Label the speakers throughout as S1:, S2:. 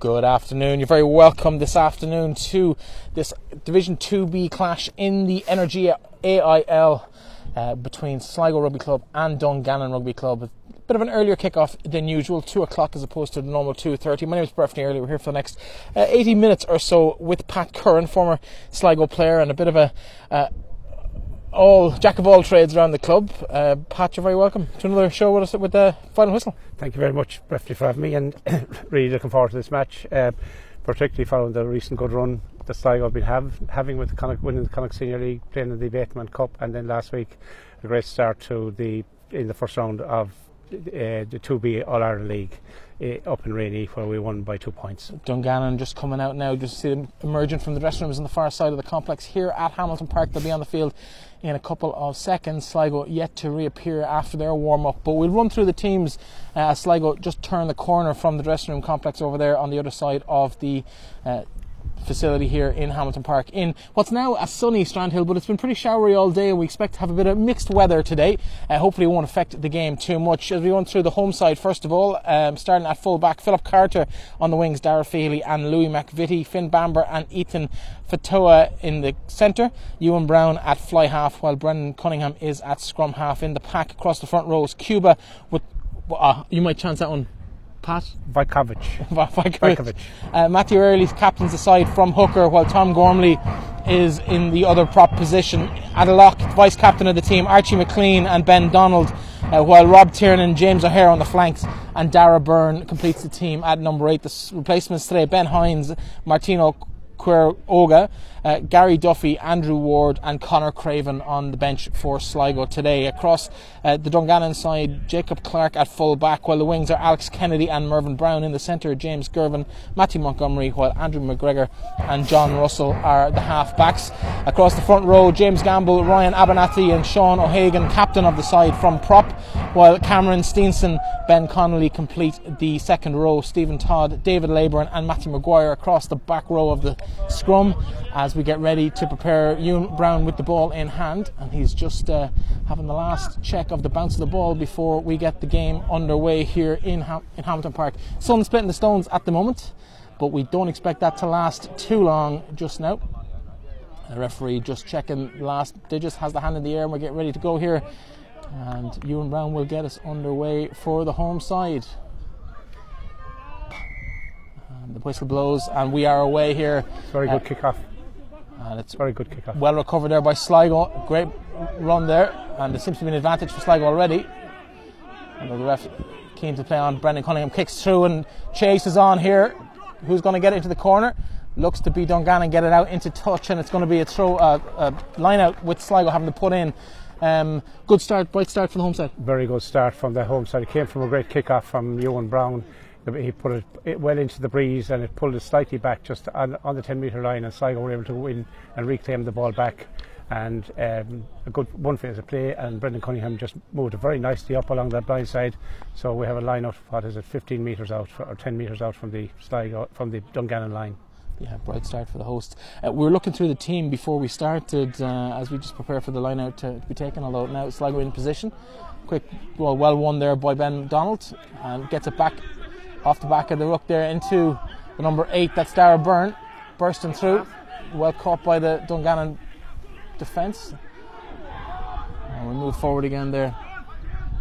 S1: Good afternoon. You're very welcome this afternoon to this Division 2B clash in the Energia AIL uh, between Sligo Rugby Club and Dungannon Rugby Club. A bit of an earlier kick-off than usual, 2 o'clock as opposed to the normal 2.30. My name is Breifne Earley. We're here for the next uh, 80 minutes or so with Pat Curran, former Sligo player and a bit of a uh, all jack of all trades around the club. Uh, Pat, you're very welcome to another show with us with the final whistle.
S2: Thank you very much, Breifne, for having me, and really looking forward to this match, uh, particularly following the recent good run the Sligo have been have, having with the Connacht, winning the Connacht Senior League, playing in the Bateman Cup, and then last week a great start to the in the first round of uh, the 2B All Ireland League uh, up in Rainey where we won by two points.
S1: Dungannon just coming out now, just see them emerging from the dressing rooms on the far side of the complex here at Hamilton Park. They'll be on the field in a couple of seconds. Sligo yet to reappear after their warm up, but we'll run through the teams uh, Sligo just turn the corner from the dressing room complex over there on the other side of the uh, facility here in Hamilton Park in what's now a sunny Strandhill, but it's been pretty showery all day and we expect to have a bit of mixed weather today. Uh, hopefully it won't affect the game too much. As we run through the home side, first of all, um, starting at full back, Philip Carter on the wings, Dara Feely and Louis McVitie, Finn Bamber and Ethan Fatoa in the centre, Ewan Brown at fly half, while Brendan Cunningham is at scrum half. In the pack across the front rows, Kuba with, uh, you might chance that one Pat?
S2: Vajkovic.
S1: Vajkovic. Uh, Matthew Early's captains aside from hooker, while Tom Gormley is in the other prop position. At a lock, vice captain of the team, Archie McLean and Ben Donald, uh, while Rob Tiernan, and James O'Hare on the flanks, and Dara Byrne completes the team at number eight. The replacements today, Ben Hines, Martino Quer Oga, uh, Gary Duffy, Andrew Ward, and Connor Craven on the bench for Sligo today. Across uh, the Dungannon side, Jacob Clark at full back, while the wings are Alex Kennedy and Mervyn Brown in the centre, James Girvin, Matthew Montgomery, while Andrew McGregor and John Russell are the half backs. Across the front row, James Gamble, Ryan Abernathy, and Sean O'Hagan, captain of the side from prop, while Cameron Steenson, Ben Connolly complete the second row, Stephen Todd, David Leyburn, and Matthew Maguire across the back row of the scrum as we get ready to prepare Ewan Brown with the ball in hand. And he's just uh, having the last check of the bounce of the ball before we get the game underway here in, Ham- in Hamilton Park. Sun splitting the stones at the moment, but we don't expect that to last too long just now. The referee just checking last digits, has the hand in the air, and we're getting ready to go here. And Ewan Brown will get us underway for the home side. And the whistle blows, and we are away here.
S2: Very good uh, kick off.
S1: And it's
S2: very good kick off.
S1: Well recovered there by Sligo. Great run there, and it seems to be an advantage for Sligo already. And the ref keen to play on. Brendan Cunningham kicks through and chases on here. Who's going to get it into the corner? Looks to be Dungannon get it out into touch, and it's going to be a throw, uh, a line out with Sligo having to put in. Um, good start, bright start from the home side.
S2: Very good start from the home side. It came from a great kick off from Ewan Brown he put it well into the breeze and it pulled it slightly back just on, on the 10 metre line and Sligo were able to win and reclaim the ball back and um, a good one phase of play and Brendan Cunningham just moved very nicely up along that blind side so we have a line out what is it 15 metres out or 10 metres out from the Sligo from the Dungannon line
S1: yeah, bright start for the host. Uh, we were looking through the team before we started uh, as we just prepare for the line out to, to be taken. Although now Sligo in position, quick, well, well won there by Ben Donald and gets it back off the back of the ruck there into the number eight. That's Dara Byrne bursting through. Well caught by the Dungannon defence. And we move forward again there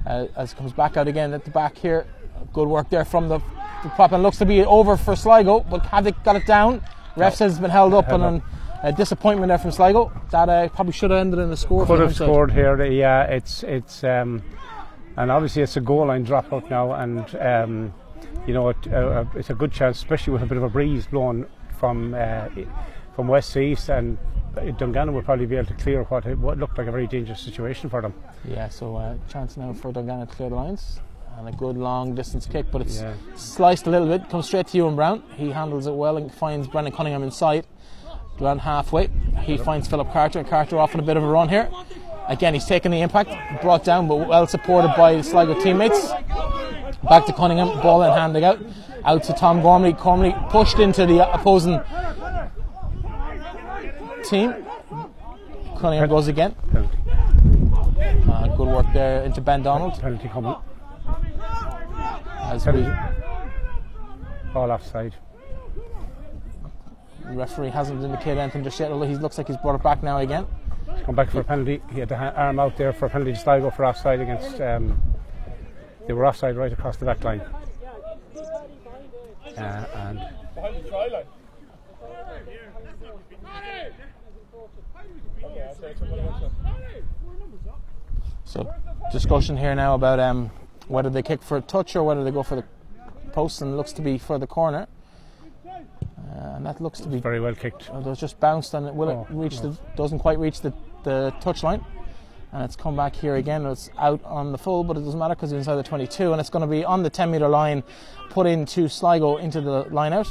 S1: uh, as comes back out again at the back here. Good work there from the, the prop and looks to be over for Sligo, but have they got it down? Ref says it's been held up held and a disappointment there from Sligo. That uh, probably should have ended in a score.
S2: Could have scored here. Yeah, it's it's um, and obviously it's a goal line dropout now and. Um, you know, it, uh, it's a good chance, especially with a bit of a breeze blowing from uh, from west to east, and Dungannon will probably be able to clear what, what looked like a very dangerous situation for them.
S1: Yeah, so uh, chance now for Dungannon to clear the lines. And a good long distance kick, but it's yeah. sliced a little bit. Comes straight to Ewan Brown. He handles it well and finds Brendan Cunningham inside. Around halfway, he finds Philip Carter. Carter off on a bit of a run here. Again, he's taken the impact, brought down, but well supported by Sligo teammates. Back to Cunningham, ball in handing out. Out to Tom Gormley. Gormley pushed into the opposing team. Cunningham goes again. Uh, good work there into Ben Donald.
S2: Penalty coming.
S1: As we
S2: ball offside.
S1: Referee hasn't indicated anything just yet, although he looks like he's brought it back now again.
S2: He's come back for a penalty. He had the arm out there for a penalty to Sligo for offside against. Um, they were offside right across the back line. Uh, and
S1: So discussion here now about um, whether they kick for a touch or whether they go for the post, and it looks to be for the corner. Uh, and that looks to be
S2: very well kicked.
S1: Although it's just bounced and it will
S2: Oh,
S1: it reach
S2: no.
S1: the doesn't quite reach the, the touch line. And it's come back here again. It's out on the full, but it doesn't matter because it's inside the 22, and it's going to be on the 10 metre line, put into Sligo into the line out.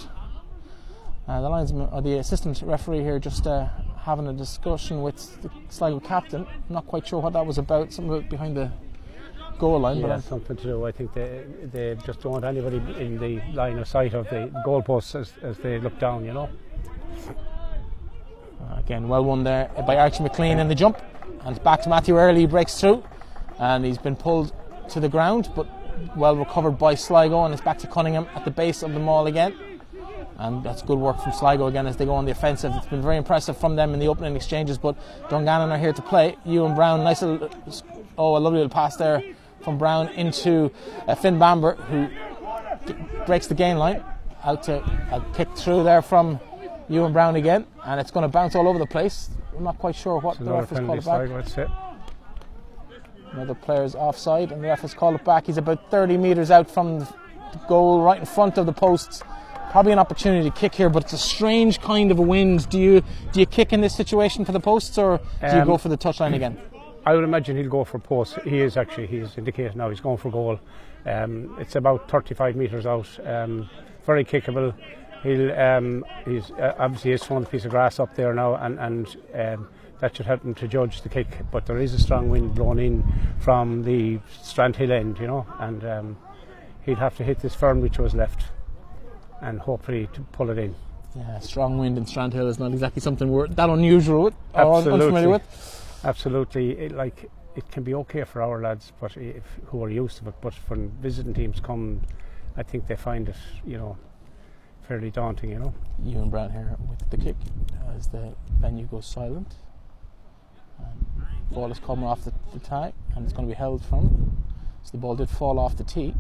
S1: Uh, the linesman or the assistant referee here just uh, having a discussion with the Sligo captain. I'm not quite sure what that was about. Something behind the goal line, but
S2: Yeah,
S1: I'm-
S2: something to do. I think they they just don't want anybody in the line of sight of the goalposts as, as they look down. You know.
S1: Uh, Again, well won there by Archie McLean in the jump. And it's back to Matthew Early, he breaks through. And he's been pulled to the ground, but well recovered by Sligo. And it's back to Cunningham at the base of the mall again. And that's good work from Sligo again as they go on the offensive. It's been very impressive from them in the opening exchanges. But Dungannon are here to play. Ewan Brown, nice little, oh, a lovely little pass there from Brown into uh, Finn Bamber, who breaks the gain line. Out to a kick through there from Ewan Brown again, and it's going to bounce all over the place. I'm not quite sure what the ref has called it back. Another player's offside, and the ref has called it back. He's about 30 metres out from the goal, right in front of the posts. Probably an opportunity to kick here, but it's a strange kind of a wind. Do you do you kick in this situation for the posts, or do you
S2: Um,
S1: go for the touchline again?
S2: I would imagine he'll go for post. He is actually. He's indicated now. He's going for goal. Um, it's about 35 metres out. Um, very kickable. He'll. Um, he's uh, obviously he's thrown a piece of grass up there now, and and um, that should help him to judge the kick. But there is a strong wind blowing in from the Strandhill end, you know, and um, he'll have to hit this fern which was left, and hopefully to pull it in.
S1: Yeah, strong wind in Strandhill is not exactly something we're that unusual with or un- unfamiliar with.
S2: Absolutely, it, like it can be okay for our lads, but if, who are used to it. But when visiting teams come, I think they find it, you know, fairly daunting. You know.
S1: Ewan Brown here with the kick uh, as the venue goes silent. And ball is coming off the, the tie and it's going to be held from. So the ball did fall off the tee.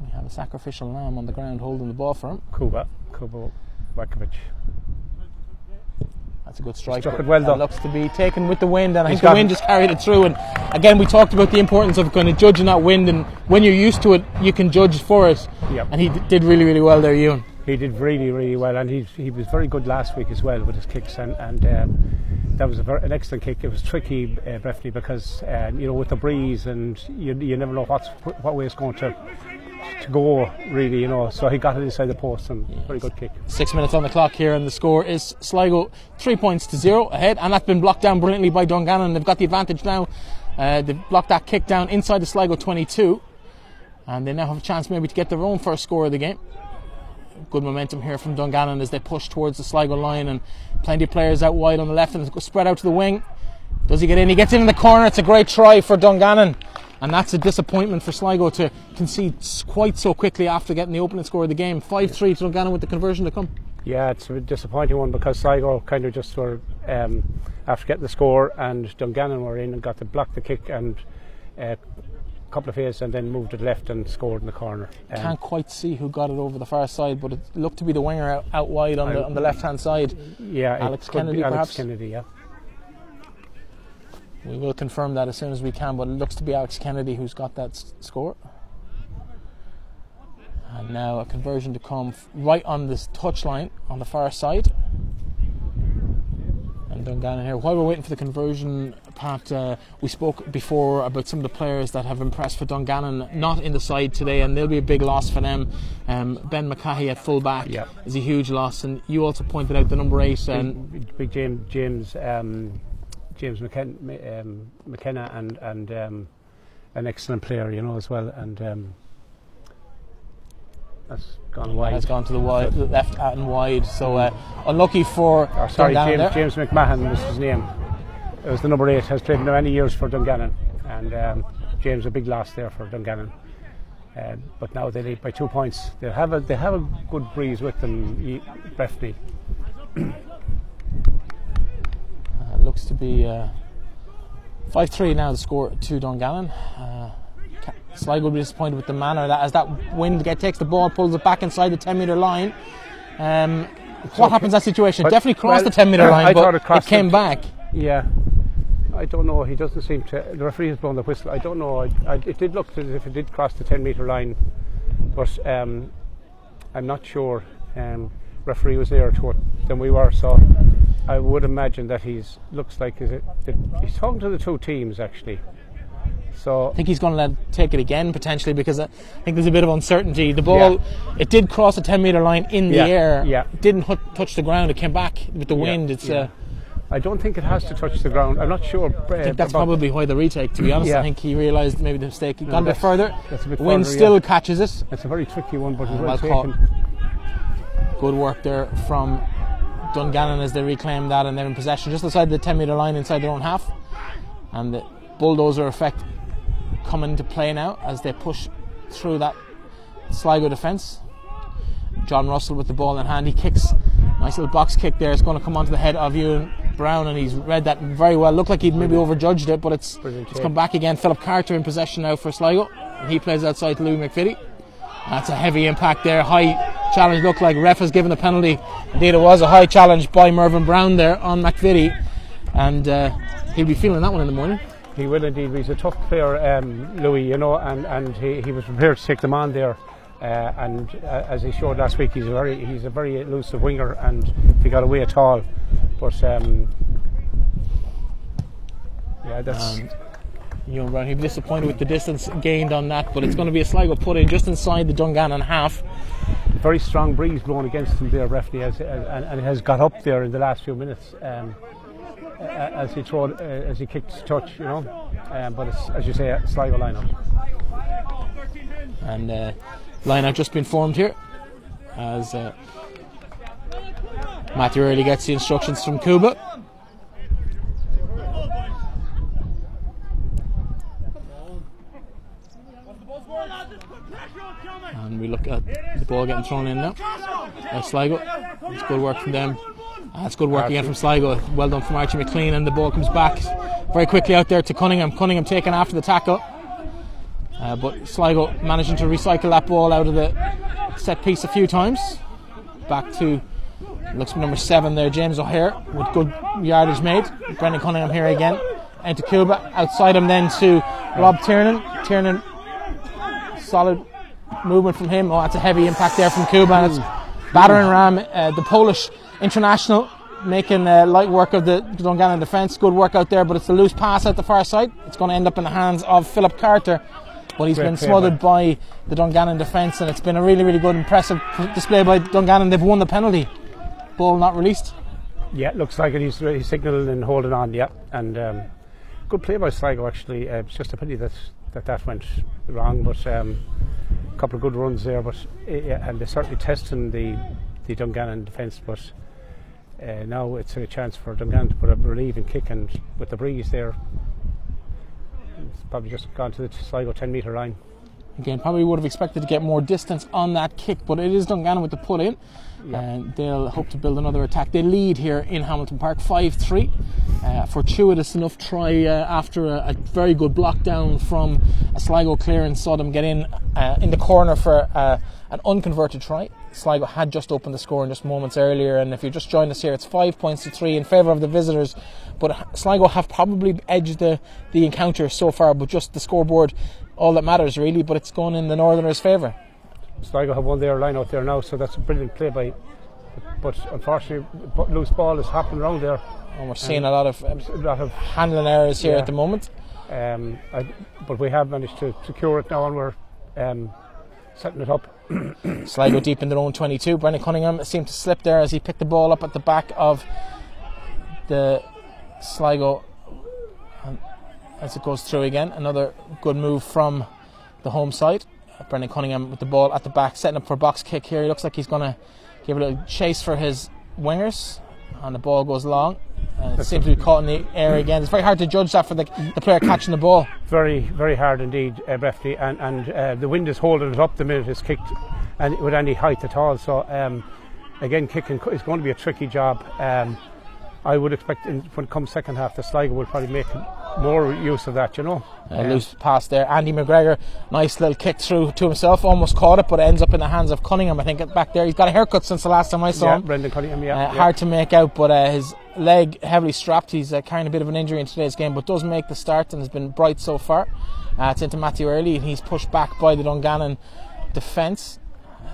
S1: We have a sacrificial lamb on the ground holding the ball for him.
S2: Kuba, Kuba Vajkovic.
S1: That's a good strike.
S2: Struck it well, though.
S1: looks to be taken with the wind, and I
S2: He's
S1: think the wind
S2: it.
S1: just carried it through. And again, we talked about the importance of kind of judging that wind, and when you're used to it, you can judge for it.
S2: Yep.
S1: And he d- did really, really well there, Ewan.
S2: He did really, really well, and he he was very good last week as well with his kicks, and and um, that was a ver- an excellent kick. It was tricky, uh, Breifne, because um, you know with the breeze, and you you never know what's what way it's going to go, really, you know. So he got it inside the post, and very good kick.
S1: Six minutes on the clock here, and the score is Sligo three points to zero ahead, and that's been blocked down brilliantly by Dungannon. They've got the advantage now. Uh, they've blocked that kick down inside the Sligo 22, and they now have a chance maybe to get their own first score of the game. Good momentum here from Dungannon as they push towards the Sligo line, and plenty of players out wide on the left and spread out to the wing. Does he get in? He gets in in the corner. It's a great try for Dungannon. And that's a disappointment for Sligo to concede quite so quickly after getting the opening score of the game. 5 3 to Dungannon with the conversion to come.
S2: Yeah, it's a disappointing one because Sligo kind of just were um, after getting the score, and Dungannon were in and got to block the kick and uh, a couple of hits, and then moved it left and scored in the corner. Um,
S1: Can't quite see who got it over the far side, but it looked to be the winger out, out wide on the, on the left hand side.
S2: yeah,
S1: Alex Kennedy,
S2: be Alex
S1: perhaps?
S2: Kennedy, yeah.
S1: We will confirm that as soon as we can, but it looks to be Alex Kennedy who's got that s- score. And now a conversion to come f- right on this touchline on the far side. And Dungannon here. While we're waiting for the conversion, Pat, uh, we spoke before about some of the players that have impressed for Dungannon, not in the side today, and they'll be a big loss for them. Um, ben McCahey at full back
S2: Yeah.
S1: is a huge loss, and you also pointed out the number eight. And
S2: Big, big James James um, James McKen- um, McKenna and and um, an excellent player, you know, as well, and um, that's gone wide.
S1: has gone to the wide, the left and wide. So uh, unlucky for
S2: Or, sorry, James. James McMahon was his name. It was the number eight. Has played many years for Dungannon, and um, James a big loss there for Dungannon. Um, but now they lead by two points. They have a they have a good breeze with them,
S1: Breifne. looks to be uh, five three now. The score to Dungannon. Uh, Sligo will be disappointed with the manner that as that wind get, takes the ball, pulls it back inside the 10 metre line. Um, what happens in that situation?
S2: But-
S1: Definitely crossed
S2: well,
S1: the 10 metre
S2: I
S1: line,
S2: thought
S1: but
S2: it
S1: it, came
S2: it.
S1: back.
S2: Yeah, I don't know. He doesn't seem to. The referee has blown the whistle. I don't know. I, I, it did look as if it did cross the 10 metre line, but um, I'm not sure. Um, referee was nearer to it than we were, so I would imagine that he's looks like is it, that he's talking to the two teams actually. So
S1: I think he's going to let, take it again potentially because I think there's a bit of uncertainty. The ball,
S2: Yeah.
S1: it did cross a 10 metre line in the
S2: Yeah,
S1: air.
S2: yeah.
S1: It didn't touch the ground. It came back with the
S2: Yeah,
S1: wind. It's.
S2: yeah.
S1: Uh,
S2: I don't think it has to touch the ground. I'm not sure. uh,
S1: I think that's probably why the retake. To be honest, I think he realised maybe the mistake. He got a bit further.
S2: that's a bit
S1: the wind
S2: further,
S1: still
S2: yeah.
S1: catches it.
S2: It's a very tricky one, but it's
S1: well
S2: well
S1: caught. Good work there from Dungannon as they reclaim that and they're in possession just outside the 10 metre line inside their own half. And the bulldozer effect coming into play now as they push through that Sligo defence. John Russell with the ball in hand. He kicks nice little box kick there. It's going to come onto the head of Ewan Brown, and he's read that very well. Looked like he'd maybe overjudged it, but it's
S2: Brilliant
S1: it's come back again. Philip Carter in possession now for Sligo, and he plays outside to Louis McVitie. That's a heavy impact there. High challenge. Looked like ref has given a penalty. Indeed, it was a high challenge by Mervyn Brown there on McVitie, and uh, he'll be feeling that one in the morning.
S2: He will indeed. He's a tough player, um, Louis. You know, and, and he, he was prepared to take them on there. Uh, and uh, as he showed last week, he's a very he's a very elusive winger, and he got away at all. But um, yeah, that's
S1: Um, Ewan Brown, he'll be disappointed with the distance gained on that, but it's going to be a Sligo put in just inside the Dungannon half.
S2: very strong breeze blowing against him there, Breifne, as, as, and, and it has got up there in the last few minutes um, uh, as he throwed, uh, as he kicked touch, you know. Um, but it's as you say, a Sligo lineup.
S1: And uh, line out just been formed here as uh, Matthew Early gets the instructions from Kuba. And we look at the ball getting thrown in now. Sligo. It's good work from them. That's good work again from Sligo. Well done from Archie McLean, and the ball comes back very quickly out there to Cunningham. Cunningham taken after the tackle. Uh, but Sligo managing to recycle that ball out of the set piece a few times. Back to looks number seven there, James O'Hare with good yardage made. Brendan Cunningham here again. And to Kuba. Outside him then to Rob Tiernan. Tiernan solid movement from him. Oh, that's a heavy impact there from Kuba. And it's battering ram uh, the Polish international making uh, light work of the Dungannon defence. Good work out there, but it's a loose pass out the far side. It's going to end up in the hands of Philip Carter. But he's
S2: Great
S1: been smothered by the Dungannon defence, and it's been a really, really good, impressive display by Dungannon. They've won the penalty. Ball not released.
S2: Yeah, it looks like it. He's, he's signalling and holding on. Yeah, and um, good play by Sligo. Actually, uh, it's just a pity that that, that went wrong. But um, a couple of good runs there. But yeah, and they're certainly testing the the Dungannon defence. But uh, now it's a chance for Dungannon to put a relieving kick, and with the breeze there, it's probably just gone to the Sligo 10 metre line.
S1: Again, probably would have expected to get more distance on that kick, but it is Dungannon with the put in. And they'll hope to build another attack. They lead here in Hamilton Park 5 3. Uh, fortuitous enough try uh, after a, a very good block down from a Sligo clearance saw them get in uh, in the corner for uh, an unconverted try. Sligo had just opened the score in just moments earlier, and if you just joined us here, it's five points to three in favour of the visitors. But Sligo have probably edged the, the encounter so far, but just the scoreboard, all that matters really. But it's gone in the Northerners' favour.
S2: Sligo have won their line out there now, so that's a brilliant play by. But unfortunately, loose ball is happening around there.
S1: And we're seeing a lot of um,
S2: A lot of
S1: handling errors here
S2: Yeah.
S1: at the moment.
S2: Um, I, but we have managed to secure it now and we're um, setting it up.
S1: Sligo deep in their own 22. Brendan Cunningham seemed to slip there as he picked the ball up at the back of the Sligo and as it goes through again. Another good move from the home side. Brendan Cunningham with the ball at the back, setting up for a box kick here. He looks like he's going to give a chase for his wingers, and the ball goes long. Uh, it seems to be caught in the air again. It's very hard to judge that for the, the player catching the ball.
S2: Very, very hard indeed, uh, Breifne, and, and uh, the wind is holding it up the minute it's kicked, and with any height at all. So um, again, kicking is going to be a tricky job. Um, I would expect in, when it comes second half, the Sligo will probably make more use of that, you know.
S1: Uh, loose pass there. Andy McGregor, nice little kick through to himself, almost caught it, but it ends up in the hands of Cunningham. I think back there. He's got a haircut since the last time I saw
S2: yeah,
S1: him.
S2: Brendan Cunningham, yeah,
S1: Uh,
S2: yeah.
S1: Hard to make out, but uh, his leg heavily strapped. He's uh, carrying a bit of an injury in today's game, but does make the start and has been bright so far. Uh, it's into Matthew Early, and he's pushed back by the Dungannon defence.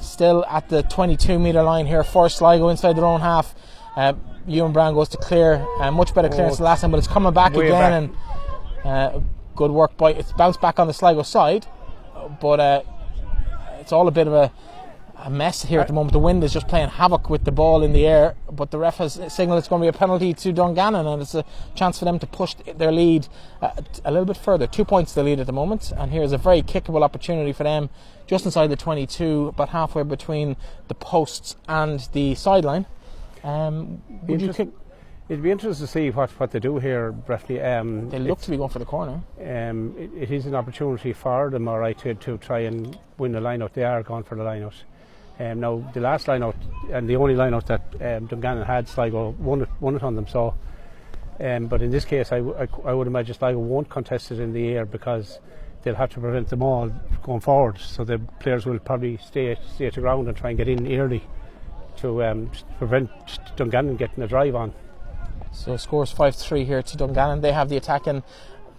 S1: Still at the 22 metre line here for Sligo inside their own half. Uh, Ewan Brown goes to clear. Uh, much better clearance than last time, but it's coming back again.
S2: back.
S1: And uh, good work by it's bounced back on the Sligo side, but uh, it's all a bit of a, a mess here at the moment. The wind is just playing havoc with the ball in the air, but the ref has signalled it's going to be a penalty to Dungannon, and it's a chance for them to push their lead uh, a little bit further. Two points to the lead at the moment, and here's a very kickable opportunity for them just inside the 22, about halfway between the posts and the sideline. Um, would you kick?
S2: It'd be interesting to see what, what they do here, Breifne. Um,
S1: They look to be going for the corner.
S2: um, it, it is an opportunity for them, all right, to, to try and win the line out. They are going for the line out. Um, now, the last line out, and the only line out that um, Dungannon had, Sligo won it, won it on them. So, um, but in this case, I, w- I c- I would imagine Sligo won't contest it in the air because they'll have to prevent them all going forward. So the players will probably stay stay at the ground and try and get in early to um, prevent Dungannon getting a drive on.
S1: So scores 5 3 here to Dungannon. They have the attacking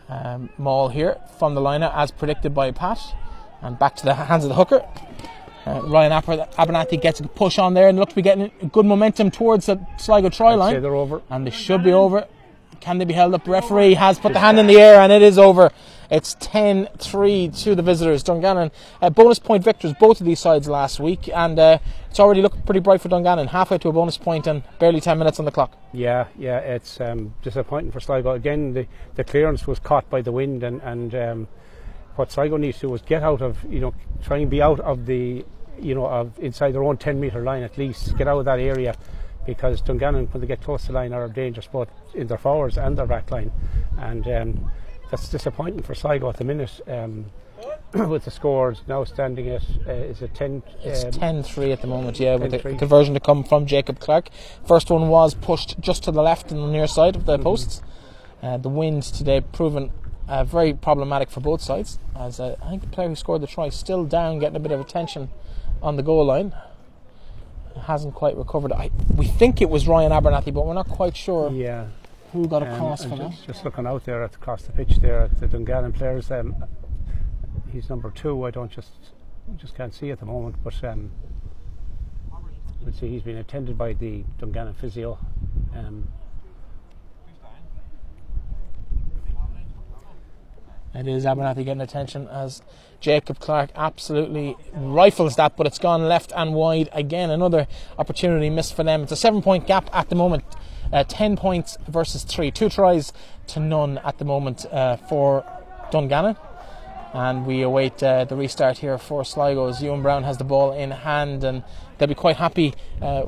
S1: um, maul here from the liner as predicted by Pat. And back to the hands of the hooker. Uh, Ryan Aber- Abernathy gets a push on there and look to be getting good momentum towards the Sligo try line.
S2: they're over.
S1: And they should be over. Can they be held up? Referee has put the hand in the air and it is over. It's 10 3 to the visitors. Dungannon, uh, bonus point victors, both of these sides last week. And uh, it's already looking pretty bright for Dungannon. Halfway to a bonus point and barely 10 minutes on the clock.
S2: Yeah, yeah, it's um, disappointing for Sligo. Again, the, the clearance was caught by the wind, and, and um, what Sligo needs to do is get out of, you know, try and be out of the, you know, of inside their own 10 metre line at least, get out of that area because Dungannon, when they get close to the line, are dangerous both in their forwards and their back line. And um, that's disappointing for Sligo at the minute. Um, with the scores now standing at uh, is it 10
S1: It's
S2: um,
S1: 10 3 at the moment, yeah, with the
S2: 10-3.
S1: conversion to come from Jacob Clark. First one was pushed just to the left and the near side of the
S2: Mm-hmm.
S1: posts. Uh, the wind today proven uh, very problematic for both sides, as uh, I think the player who scored the try still down, getting a bit of attention on the goal line. Hasn't quite recovered. I, we think it was Ryan Abernathy, but we're not quite sure
S2: yeah
S1: who got
S2: Um,
S1: across
S2: and
S1: for that.
S2: just, just looking out there at, across the pitch there at the Dungannon players, um, he's number two. I don't just just can't see at the moment, but um, we'll see. He's been attended by the Dungannon physio. Um,
S1: It is Abernathy getting attention as Jacob Clark absolutely rifles that, but it's gone left and wide again. Another opportunity missed for them. It's a seven point gap at the moment. Uh, 10 points versus 3. Two tries to none at the moment uh, for Dungannon. And we await uh, the restart here for Sligo as Ewan Brown has the ball in hand and they'll be quite happy uh,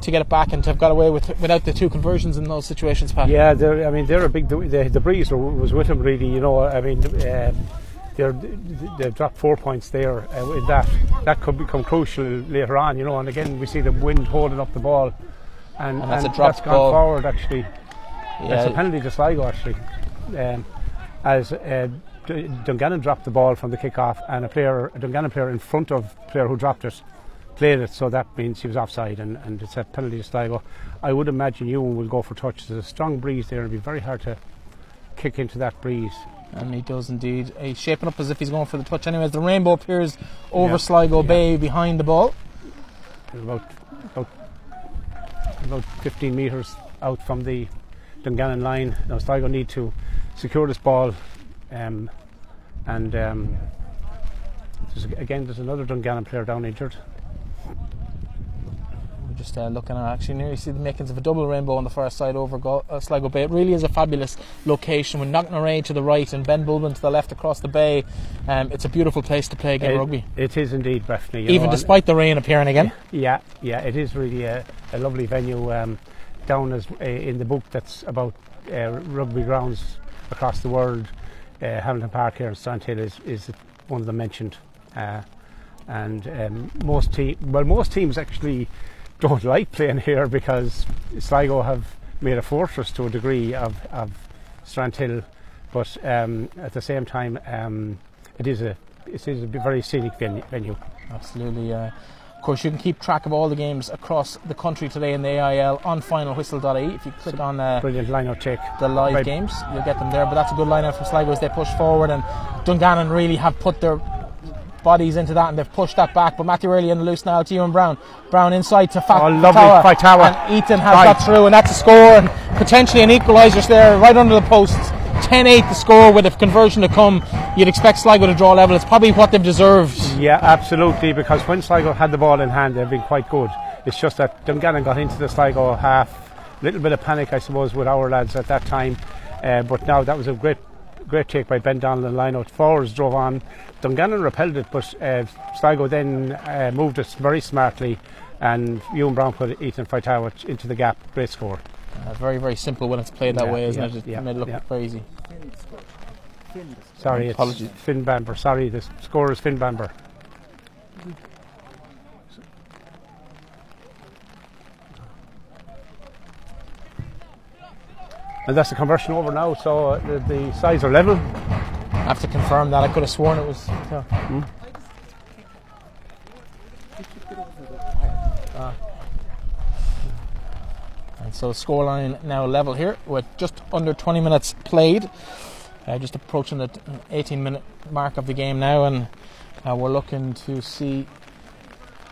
S1: to get it back and to have got away with without the two conversions in those situations, Pat.
S2: yeah, I mean they're a big. The, the breeze was with them really. You know, I mean. Uh, they're, they've dropped four points there. Uh, in that that could become crucial later on, you know. And again, we see the wind holding up the ball, and,
S1: And that's a dropped
S2: that's gone
S1: ball.
S2: forward actually. It's a penalty to Sligo actually, um, as uh, D- Dungannon dropped the ball from the kick-off, and a player, a Dungannon player in front of the player who dropped it, played it. So that means he was offside, and, and it's a penalty to Sligo. I would imagine Ewan will go for touch. There's a strong breeze there, and it'll be very hard to kick into that breeze.
S1: And he does indeed. He's shaping up as if he's going for the touch. Anyways, the rainbow appears over
S2: Yeah,
S1: Sligo
S2: yeah.
S1: Bay behind the ball.
S2: about about about 15 metres out from the Dungannon line. Now Sligo need to secure this ball, um, and um, there's, again there's another Dungannon player down injured.
S1: Just uh, looking at actually you see the makings of a double rainbow on the far side over Go- uh, Sligo Bay. It really is a fabulous location with Knocknarea to the right and Ben Bulben to the left across the bay. Um, it's a beautiful place to play a game
S2: It-
S1: rugby,
S2: It is indeed, you
S1: even
S2: know,
S1: despite the rain appearing again.
S2: Yeah, yeah, it is really a, a lovely venue. Um, down as uh, in the book that's about uh, rugby grounds across the world. Uh, Hamilton Park here in Strandhill is, is one of them mentioned. Uh, and um, most te- well, most teams actually don't like playing here because Sligo have made a fortress to a degree of, of Strandhill, but um, at the same time, um, it is a it is a very scenic venue.
S1: Absolutely. Uh, of course, you can keep track of all the games across the country today in the AIL on finalwhistle.ie. If you click on uh,
S2: brilliant line-out check
S1: the live right. games, you'll get them there. But that's a good line-out from Sligo as they push forward, and Dungannon really have put their bodies into that and they've pushed that back. But Matthew Early in the loose now to Ewan Brown. Brown inside to Fat-
S2: oh, lovely Faitawa.
S1: And Ethan has right. got through, and that's a score and potentially an equaliser there right under the posts. 10 8 the score with a conversion to come. You'd expect Sligo to draw level. It's probably what they've deserved.
S2: Yeah, absolutely, because when Sligo had the ball in hand, they've been quite good. It's just that Dungannon got into the Sligo half. A little bit of panic, I suppose, with our lads at that time. Uh, but now that was a great great take by Ben Donald and line out. Forwards drove on. Dungannon repelled it, but uh, Sligo then uh, moved it very smartly, and Ewan Brown put Ethan Faitawa into the gap. Great score.
S1: Uh, very, very simple when it's played that yeah, way, isn't yeah, it? It yeah, made it look yeah. easy.
S2: Sorry, it's Apologies. Finn Bamber. Sorry, the score is Finn Bamber. And that's the conversion over now, so uh, the, the sides are level.
S1: I have to confirm that. I could have sworn it was. Yeah. Hmm? And so scoreline now level here with just under 20 minutes played. Uh, just approaching the 18 minute mark of the game now, and uh, we're looking to see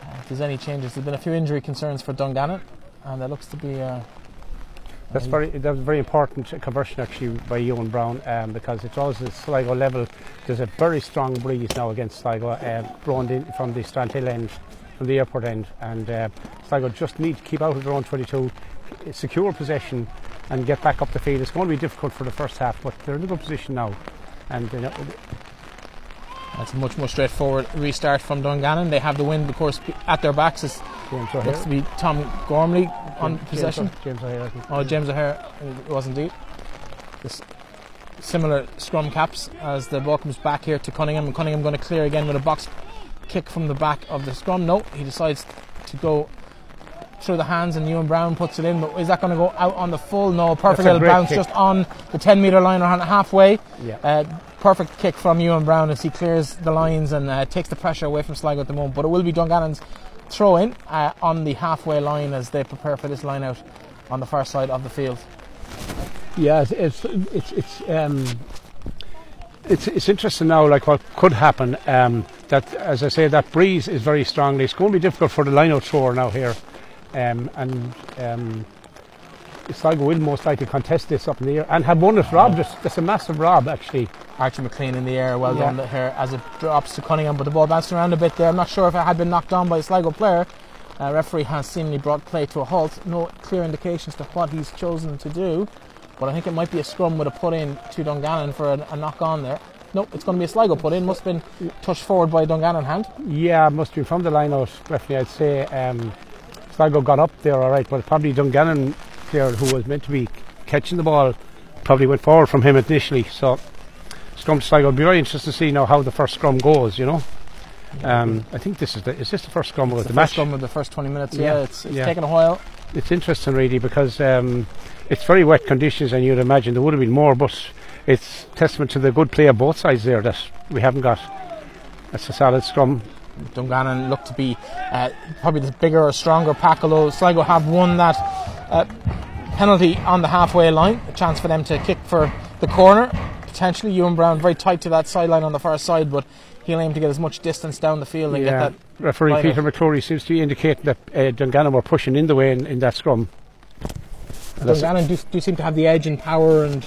S1: uh, if there's any changes. There's been a few injury concerns for Dungannon, and there looks to be.
S2: That's very that was very important conversion actually by Ewan Brown um, because it draws the Sligo level. There's a very strong breeze now against Sligo, uh, blowing in from the Strandhill end, from the airport end, and uh, Sligo just need to keep out of their own 22, secure possession, and get back up the field. It's going to be difficult for the first half, but they're in a good position now, and you know,
S1: that's a much more straightforward restart from Dungannon. They have the wind, of course, at their backs. It looks to be Tom Gormley on
S2: James,
S1: possession.
S2: James O'Hare.
S1: Oh, James O'Hare. It was indeed. This similar scrum caps as the ball comes back here to Cunningham. And Cunningham going to clear again with a box kick from the back of the scrum. No, he decides to go through the hands and Ewan Brown puts it in. But is that going to go out on the full? No, perfect little bounce kick. just on the 10 metre line or halfway.
S2: Yeah. Uh,
S1: perfect kick from Ewan Brown as he clears the lines and uh, takes the pressure away from Sligo at the moment. But it will be Dungannon's throw in uh, on the halfway line as they prepare for this line out on the far side of the field.
S2: Yeah, it's it's it's it's, um, it's, it's interesting now, like what could happen. Um, that as I say, that breeze is very strongly. It's going to be difficult for the line out thrower now here, um, and um, Sligo will most likely contest this up in the air and have won it. Rob, that's, that's a massive rob actually.
S1: Archie McLean in the air, well yeah. done here as it drops to Cunningham, but the ball bounced around a bit there. I'm not sure if it had been knocked down by a Sligo player. Uh, referee has seemingly brought play to a halt. No clear indications to what he's chosen to do, but I think it might be a scrum with a put in to Dungannon for a, a knock on there. Nope, it's going to be a Sligo put in. Must have been touched forward by Dungannon hand.
S2: Yeah, must be from the line out. Referee, I'd say um, Sligo got up there all right, but probably Dungannon player who was meant to be catching the ball probably went forward from him initially. So scrum to I'll be very interested to see now how the first scrum goes. You know. Um, I think this is the is this the first scrum of the,
S1: the
S2: match?
S1: Scrum of the first twenty minutes. Yeah, yeah it's, it's yeah. taken a while.
S2: It's interesting, really, because um, it's very wet conditions, and you'd imagine there would have been more, but it's testament to the good play of both sides there that we haven't got. That's a solid scrum.
S1: Dungannon look to be uh, probably the bigger or stronger pack, although Sligo have won that uh, penalty on the halfway line, a chance for them to kick for the corner. Potentially, Ewan Brown very tight to that sideline on the far side, but he'll aim to get as much distance down the field and
S2: yeah.
S1: get that.
S2: Referee Peter McClory seems to be indicating that uh, Dungannon were pushing in the way in, in that scrum.
S1: Dungannon do, do seem to have the edge in power, and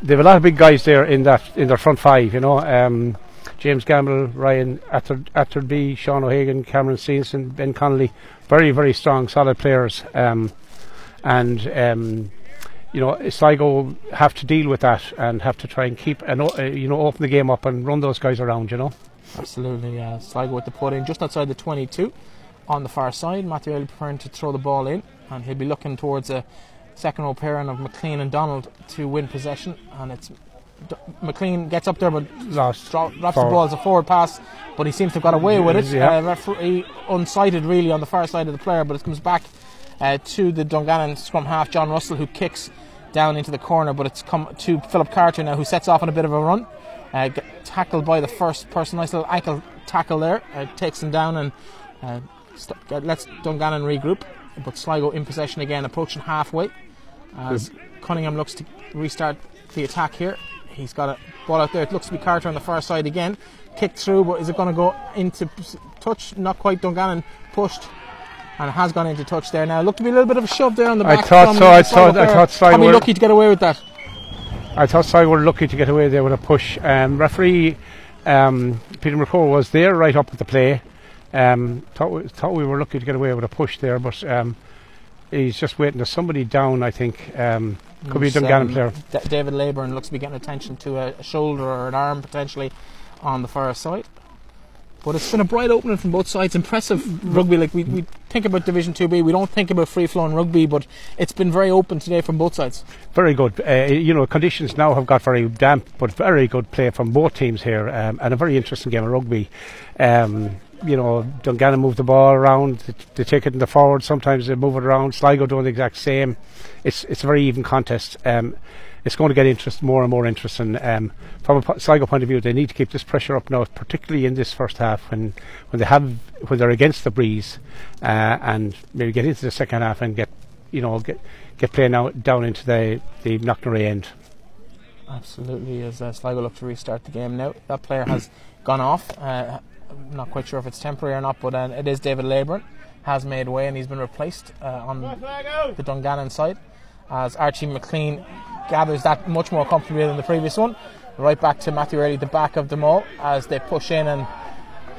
S2: they have a lot of big guys there in that in their front five. You know, um, James Gamble, Ryan Atterby, Sean O'Hagan, Cameron Stevenson, Ben Connolly, very very strong, solid players. Um, and um, you know Sligo have to deal with that and have to try and keep and uh, you know open the game up and run those guys around. You know.
S1: Absolutely, yeah. Sligo with the put in just outside the 22 on the far side. Matthew Early preparing to throw the ball in. and he'll be looking towards a second row pairing of McLean and Donald to win possession. And it's D- McLean gets up there but
S2: Lost.
S1: dro- drops
S2: Forward.
S1: the ball as a forward pass, but he seems to have got away with it.
S2: Yeah.
S1: Uh, referee unsighted really on the far side of the player, but it comes back uh, to the Dungannon scrum half, John Russell, who kicks down into the corner, but it's come to Philip Carter now, who sets off on a bit of a run. Uh, get tackled by the first person, nice little ankle tackle there, uh, takes him down and uh, st- lets Dungannon regroup. But Sligo in possession again, approaching halfway as Cunningham looks to restart the attack here. He's got a ball out there. It looks to be Carter on the far side again. Kicked through, but is it going to go into touch? Not quite. Dungannon pushed and has gone into touch there. Now, looked to be a little bit of a shove there on the back.
S2: I
S1: thought
S2: so, I thought- I thought Sligo
S1: Probably
S2: were-
S1: lucky to get away with that.
S2: I thought Sligo were lucky to get away there with a push. Um, referee um, Peter McCall was there right up at the play. Um, thought, we, thought we were lucky to get away with a push there, but um, he's just waiting. There's somebody down, I think. Um, could be a Dungannon player.
S1: D- David Leyburn looks to be getting attention to a, a shoulder or an arm potentially on the far side. But it's been a bright opening from both sides. Impressive rugby. Like we, we think about Division Two B, we don't think about free flowing rugby, but it's been very open today from both sides.
S2: Very good. Uh, you know, conditions now have got very damp, but very good play from both teams here, um, and a very interesting game of rugby. Um, you know, Dungannon move the ball around, they, take it in the forward. Sometimes they move it around. Sligo doing the exact same. It's it's a very even contest. Um, it's going to get interest more and more interesting. Um, from a po- Sligo point of view, they need to keep this pressure up now, particularly in this first half when when they have when they're against the breeze, uh, and maybe get into the second half and get you know get get playing out down into the the Knocknarea end.
S1: Absolutely, as uh, Sligo look to restart the game now. That player has gone off. Uh, I'm not quite sure if it's temporary or not, but uh, it is David Leyburn has made way and he's been replaced uh, on the Dungannon side as Archie McLean gathers that much more comfortably than the previous one. Right back to Matthew Early, the back of them all, as they push in and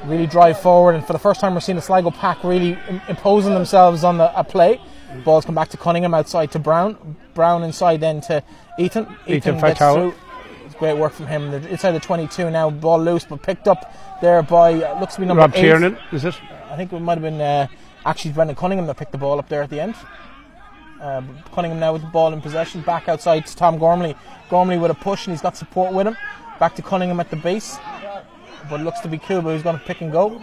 S1: really drive forward. And for the first time, we're seeing the Sligo pack really imposing themselves on the, a play. Balls come back to Cunningham outside to Brown. Brown inside then to Ethan.
S2: Ethan
S1: gets through. It's great work from him. They're inside the 22 now, ball loose, but picked up there by uh, looks to be number
S2: Rob
S1: eight.
S2: Tiernan, is it?
S1: I think it might have been uh, actually Brendan Cunningham that picked the ball up there at the end. Uh, Cunningham now with the ball in possession, back outside to Tom Gormley. Gormley with a push and he's got support with him. Back to Cunningham at the base, but looks to be Kuba who's going to pick and go.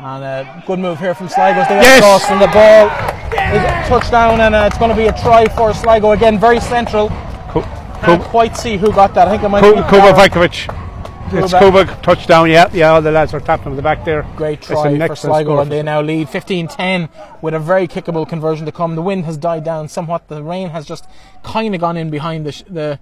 S1: And a good move here from Sligo. as They get
S2: Yes!
S1: and the ball is touchdown and uh, it's going to be a try for Sligo again. Very central. Can't quite see who got that. I think it might
S2: Ku-
S1: be.
S2: Vajkovic. It's.
S1: Kuba
S2: touchdown. Yeah, yeah. All the lads are tapping on the back there.
S1: Great try for Sligo, and they now lead 15-10 with a very kickable conversion to come. The wind has died down somewhat. The rain has just kind of gone in behind the sh- the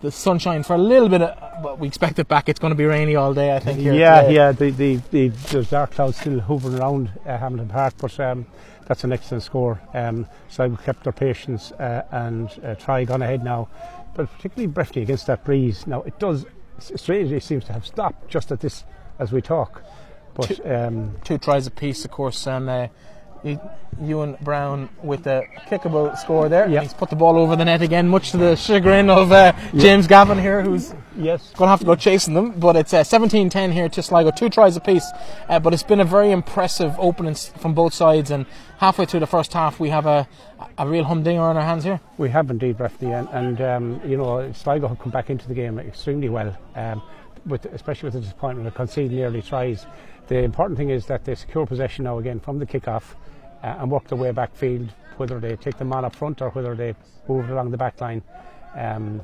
S1: the sunshine for a little bit. Of, but we expect it back. It's going to be rainy all day, I think. Here
S2: Yeah, yeah. The, the, the there's dark clouds still hovering around uh, Hamilton Park, but um, that's an excellent score. Um, Sligo kept our patience uh, and uh, try gone ahead now, but particularly Breifne against that breeze. Now it does strangely seems to have stopped just at this as we talk, but um,
S1: Two tries apiece, of course, and uh, Ewan Brown with the kickable score there.
S2: Yeah.
S1: He's put the ball over the net again, much to the chagrin of uh, James Gavin here, who's
S2: yes,
S1: going to have to go chasing them. But it's uh, 17-10 here to Sligo, two tries apiece. Uh, but it's been a very impressive opening from both sides. And halfway through the first half, we have a, a real humdinger on our hands here.
S2: We have indeed, Breifne, and, and um, you know Sligo have come back into the game extremely well, um, with especially with the disappointment of conceding early tries. The important thing is that they secure possession now again from the kick-off uh, and work their way backfield, whether they take the man up front or whether they move it along the back line. Um,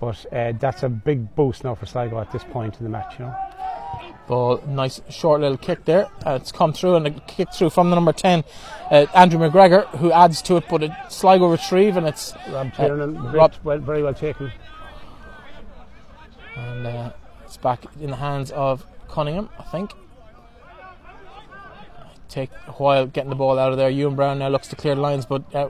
S2: but uh, that's a big boost now for Sligo at this point in the match. You know,
S1: Ball, nice short little kick there. Uh, it's come through and a kick through from the number 10, uh, Andrew McGregor, who adds to it. But it, Sligo retrieve and it's
S2: Rob Tiernan, great,
S1: Rob-
S2: well, very well taken.
S1: and uh, it's back in the hands of Cunningham, I think. Take a while getting the ball out of there. Ewan Brown now looks to clear the lines, but uh,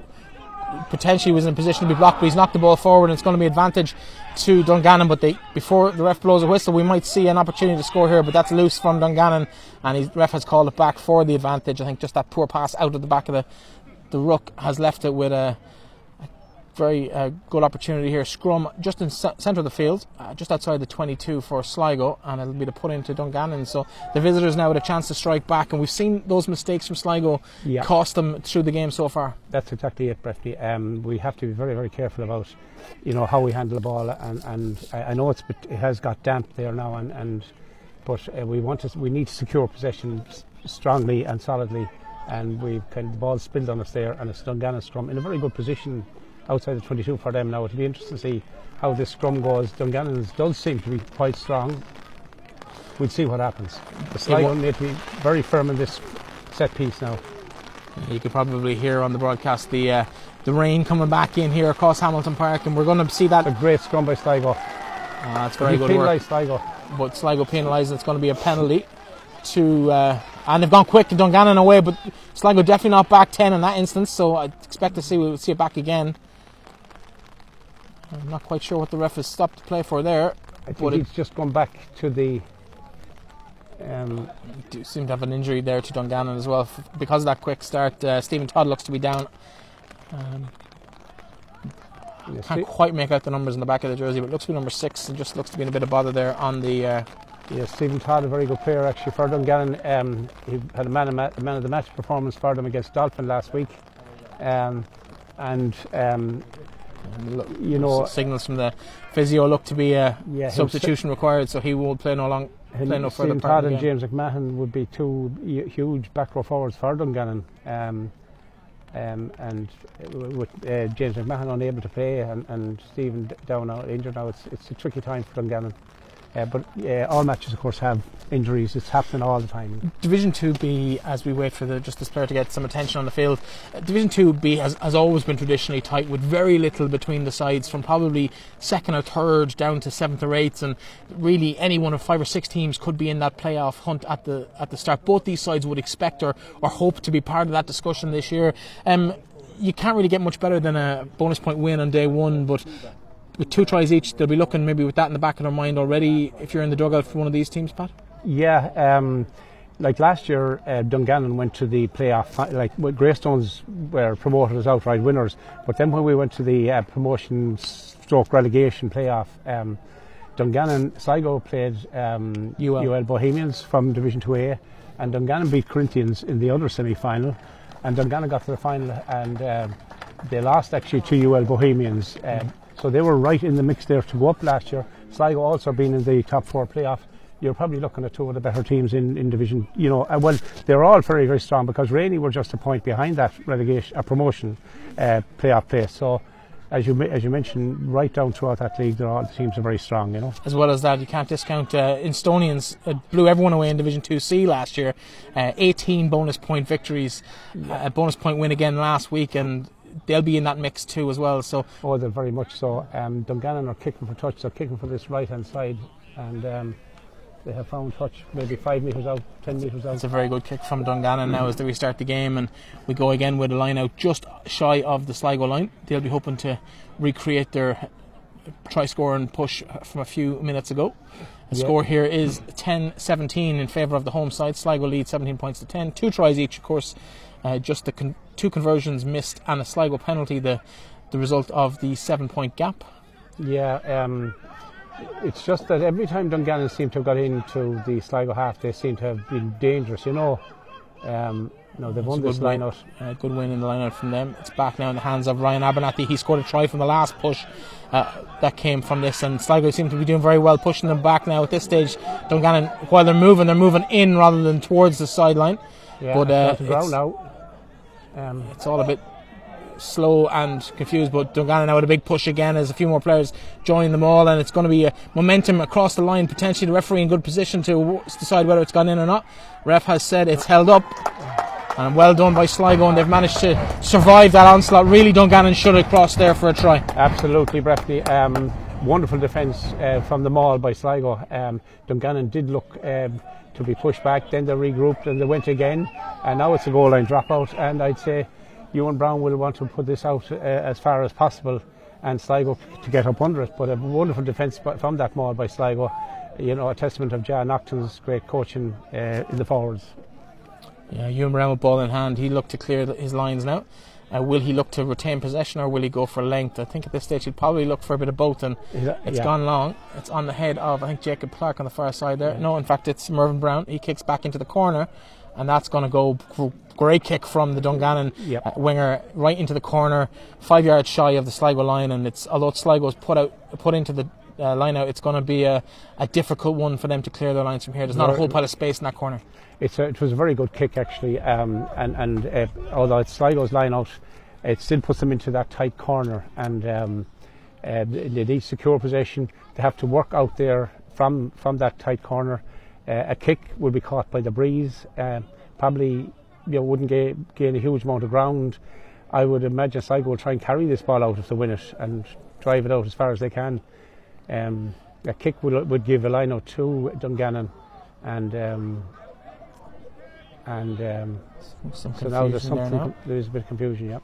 S1: potentially was in a position to be blocked. But he's knocked the ball forward, and it's going to be advantage to Dungannon. But they, before the ref blows a whistle, we might see an opportunity to score here. But that's loose from Dungannon, and the ref has called it back for the advantage. I think just that poor pass out of the back of the the ruck has left it with a very uh, good opportunity here. Scrum just in c- centre of the field, uh, just outside the 22 for Sligo, and it'll be the put into Dungannon. So the visitors now with a chance to strike back, and we've seen those mistakes from Sligo
S2: Yeah.
S1: cost them through the game so far.
S2: That's exactly it, Breifne. Um, we have to be very, very careful about, you know, how we handle the ball. And, and I, I know it's it has got damp there now, and, and but uh, we want to we need to secure possession strongly and solidly. And we've kind of the ball spilled on us there, and it's Dungannon scrum in a very good position outside the 22 for them now. It'll be interesting to see how this scrum goes. Dungannon's does seem to be quite strong. We'll see what happens. The Sligo
S1: wa-
S2: need to be very firm in this set piece now.
S1: You could probably hear on the broadcast the uh, the rain coming back in here across Hamilton Park, and we're going to see that.
S2: A great scrum by Sligo.
S1: Uh, that's very good work.
S2: Sligo.
S1: but Sligo penalised. It's going to be a penalty to, uh, and they've gone quick. Dungannon away, but Sligo definitely not back ten in that instance. So I expect to see we'll see it back again. I'm not quite sure what the ref has stopped the play for there.
S2: I think
S1: But it-
S2: he's just gone back to the. Um,
S1: do seem to have an injury there to Dungannon as well because of that quick start. Uh, Stephen Todd looks to be down. Um, can't quite make out the numbers in the back of the jersey, but looks to be number six and just looks to be in a bit of bother there on the. Uh,
S2: yeah, Stephen Todd, a very good player actually for Dungannon. Um, he had a man, of ma- a man of the match performance for them against Dolphin last week. Um, and um, you know,
S1: signals from the physio look to be a
S2: yeah,
S1: substitution required, so he won't play no long. play no further part
S2: and James McMahon would be two huge back row forwards for Dungannon. Um, um, and uh, with uh, James McMahon unable to play and, and Stephen down out injured now, it's, it's a tricky time for Dungannon. Uh, but uh, all matches, of course, have injuries. It's happening all the time.
S1: Division Two B, as we wait for the just this player to get some attention on the field, uh, Division Two B has, has always been traditionally tight, with very little between the sides, from probably second or third down to seventh or eighth, and really any one of five or six teams could be in that playoff hunt at the at the start. Both these sides would expect or, or hope to be part of that discussion this year. Um, you can't really get much better than a bonus point win on day one, but with two tries each, they'll be looking maybe with that in the back of their mind already. If you're in the dugout for one of these teams, Pat.
S2: Yeah, um, like last year, uh, Dungannon went to the playoff. Like well, Greystones were promoted as outright winners, but then when we went to the uh, promotion stroke relegation playoff, um, Dungannon Sligo played um,
S1: UL.
S2: Bohemians from Division 2A, and Dungannon beat Corinthians in the other semi-final, and Dungannon got to the final, and um they lost actually to UL Bohemians. Um, so they were right in the mix there to go up last year. Sligo also being in the top four playoff. You're probably looking at two of the better teams in, in division. You know, uh, well, they're all very very strong because Rainey were just a point behind that relegation, a promotion uh, playoff place. So. As you, as you mentioned, right down throughout that league, they're all, the teams are very strong. You know.
S1: as well as that, you can't discount uh, Instonians uh, blew everyone away in Division 2C last year. Uh, 18 bonus point victories, uh, a bonus point win again last week, and they'll be in that mix too as well. So
S2: Oh, they're very much so. Um, Dungannon are kicking for touch. They're kicking for this right hand side, and um, they have found touch maybe five metres out, ten metres out.
S1: it's a very good kick from Dungannon now as they restart the game, and we go again with a line out just shy of the Sligo line. They'll be hoping to recreate their try score and push from a few minutes ago. The
S2: Yeah.
S1: score here is 10 17 in favour of the home side. Sligo lead 17 points to 10. Two tries each, of course. Uh, just the con- two conversions missed and a Sligo penalty, the, the result of the seven point gap.
S2: Yeah, um, it's just that every time Dungannon seem to have got into the Sligo half, they seem to have been dangerous. You know, um, no, they've won
S1: a
S2: this line out.
S1: Uh, good win in the line out from them. It's back now in the hands of Ryan Abernathy. He scored a try from the last push uh, that came from this, and Sligo seem to be doing very well pushing them back now at this stage. Dungannon, while they're moving, they're moving in rather than towards the sideline.
S2: Yeah,
S1: But, uh, it's-
S2: now. Um,
S1: It's all a bit slow and confused, but Dungannon now with a big push again as a few more players join them all, and it's going to be a momentum across the line. Potentially, the referee in good position to decide whether it's gone in or not. Ref has said it's held up, and well done by Sligo, and they've managed to survive that onslaught. Really, Dungannon should have crossed there for a try.
S2: Absolutely, Breifne. Um, wonderful defence uh, from the mall by Sligo. Um, Dungannon did look um, to be pushed back, then they regrouped and they went again, and now it's a goal line dropout. And I'd say Ewan Brown will want to put this out uh, as far as possible, and Sligo to get up under it. But a wonderful defence from that mall by Sligo. You know, a testament of Jan Nocton's great coaching uh, in the forwards.
S1: Yeah, Ewan Brown with ball in hand. He looked to clear his lines now. Uh, will he look to retain possession or will he go for length? I think at this stage he'll probably look for a bit of both, and
S2: that-
S1: it's
S2: yeah.
S1: gone long. It's on the head of I think Jacob Clark on the far side there. No, in fact it's Mervyn Brown. He kicks back into the corner, and that's going to go great kick from the Dungannon
S2: Yep.
S1: uh, winger right into the corner, five yards shy of the Sligo line, and it's although Sligo's put out put into the uh, line out, it's going to be a, a difficult one for them to clear their lines from here. There's not a whole pile of space in that corner.
S2: It's a, it was a very good kick actually, um, and and uh, although it's Sligo's line out, it still puts them into that tight corner, and um, uh, they need secure possession. They have to work out there from from that tight corner. Uh, a kick will be caught by the breeze. Uh, probably you know, wouldn't gain, gain a huge amount of ground. I would imagine Sligo will try and carry this ball out if they win it and drive it out as far as they can. Um, a kick would, would give a line out to Dungannon, and um, and um,
S1: Some
S2: so now there's
S1: there
S2: something
S1: now.
S2: there is a bit of confusion. Yeah,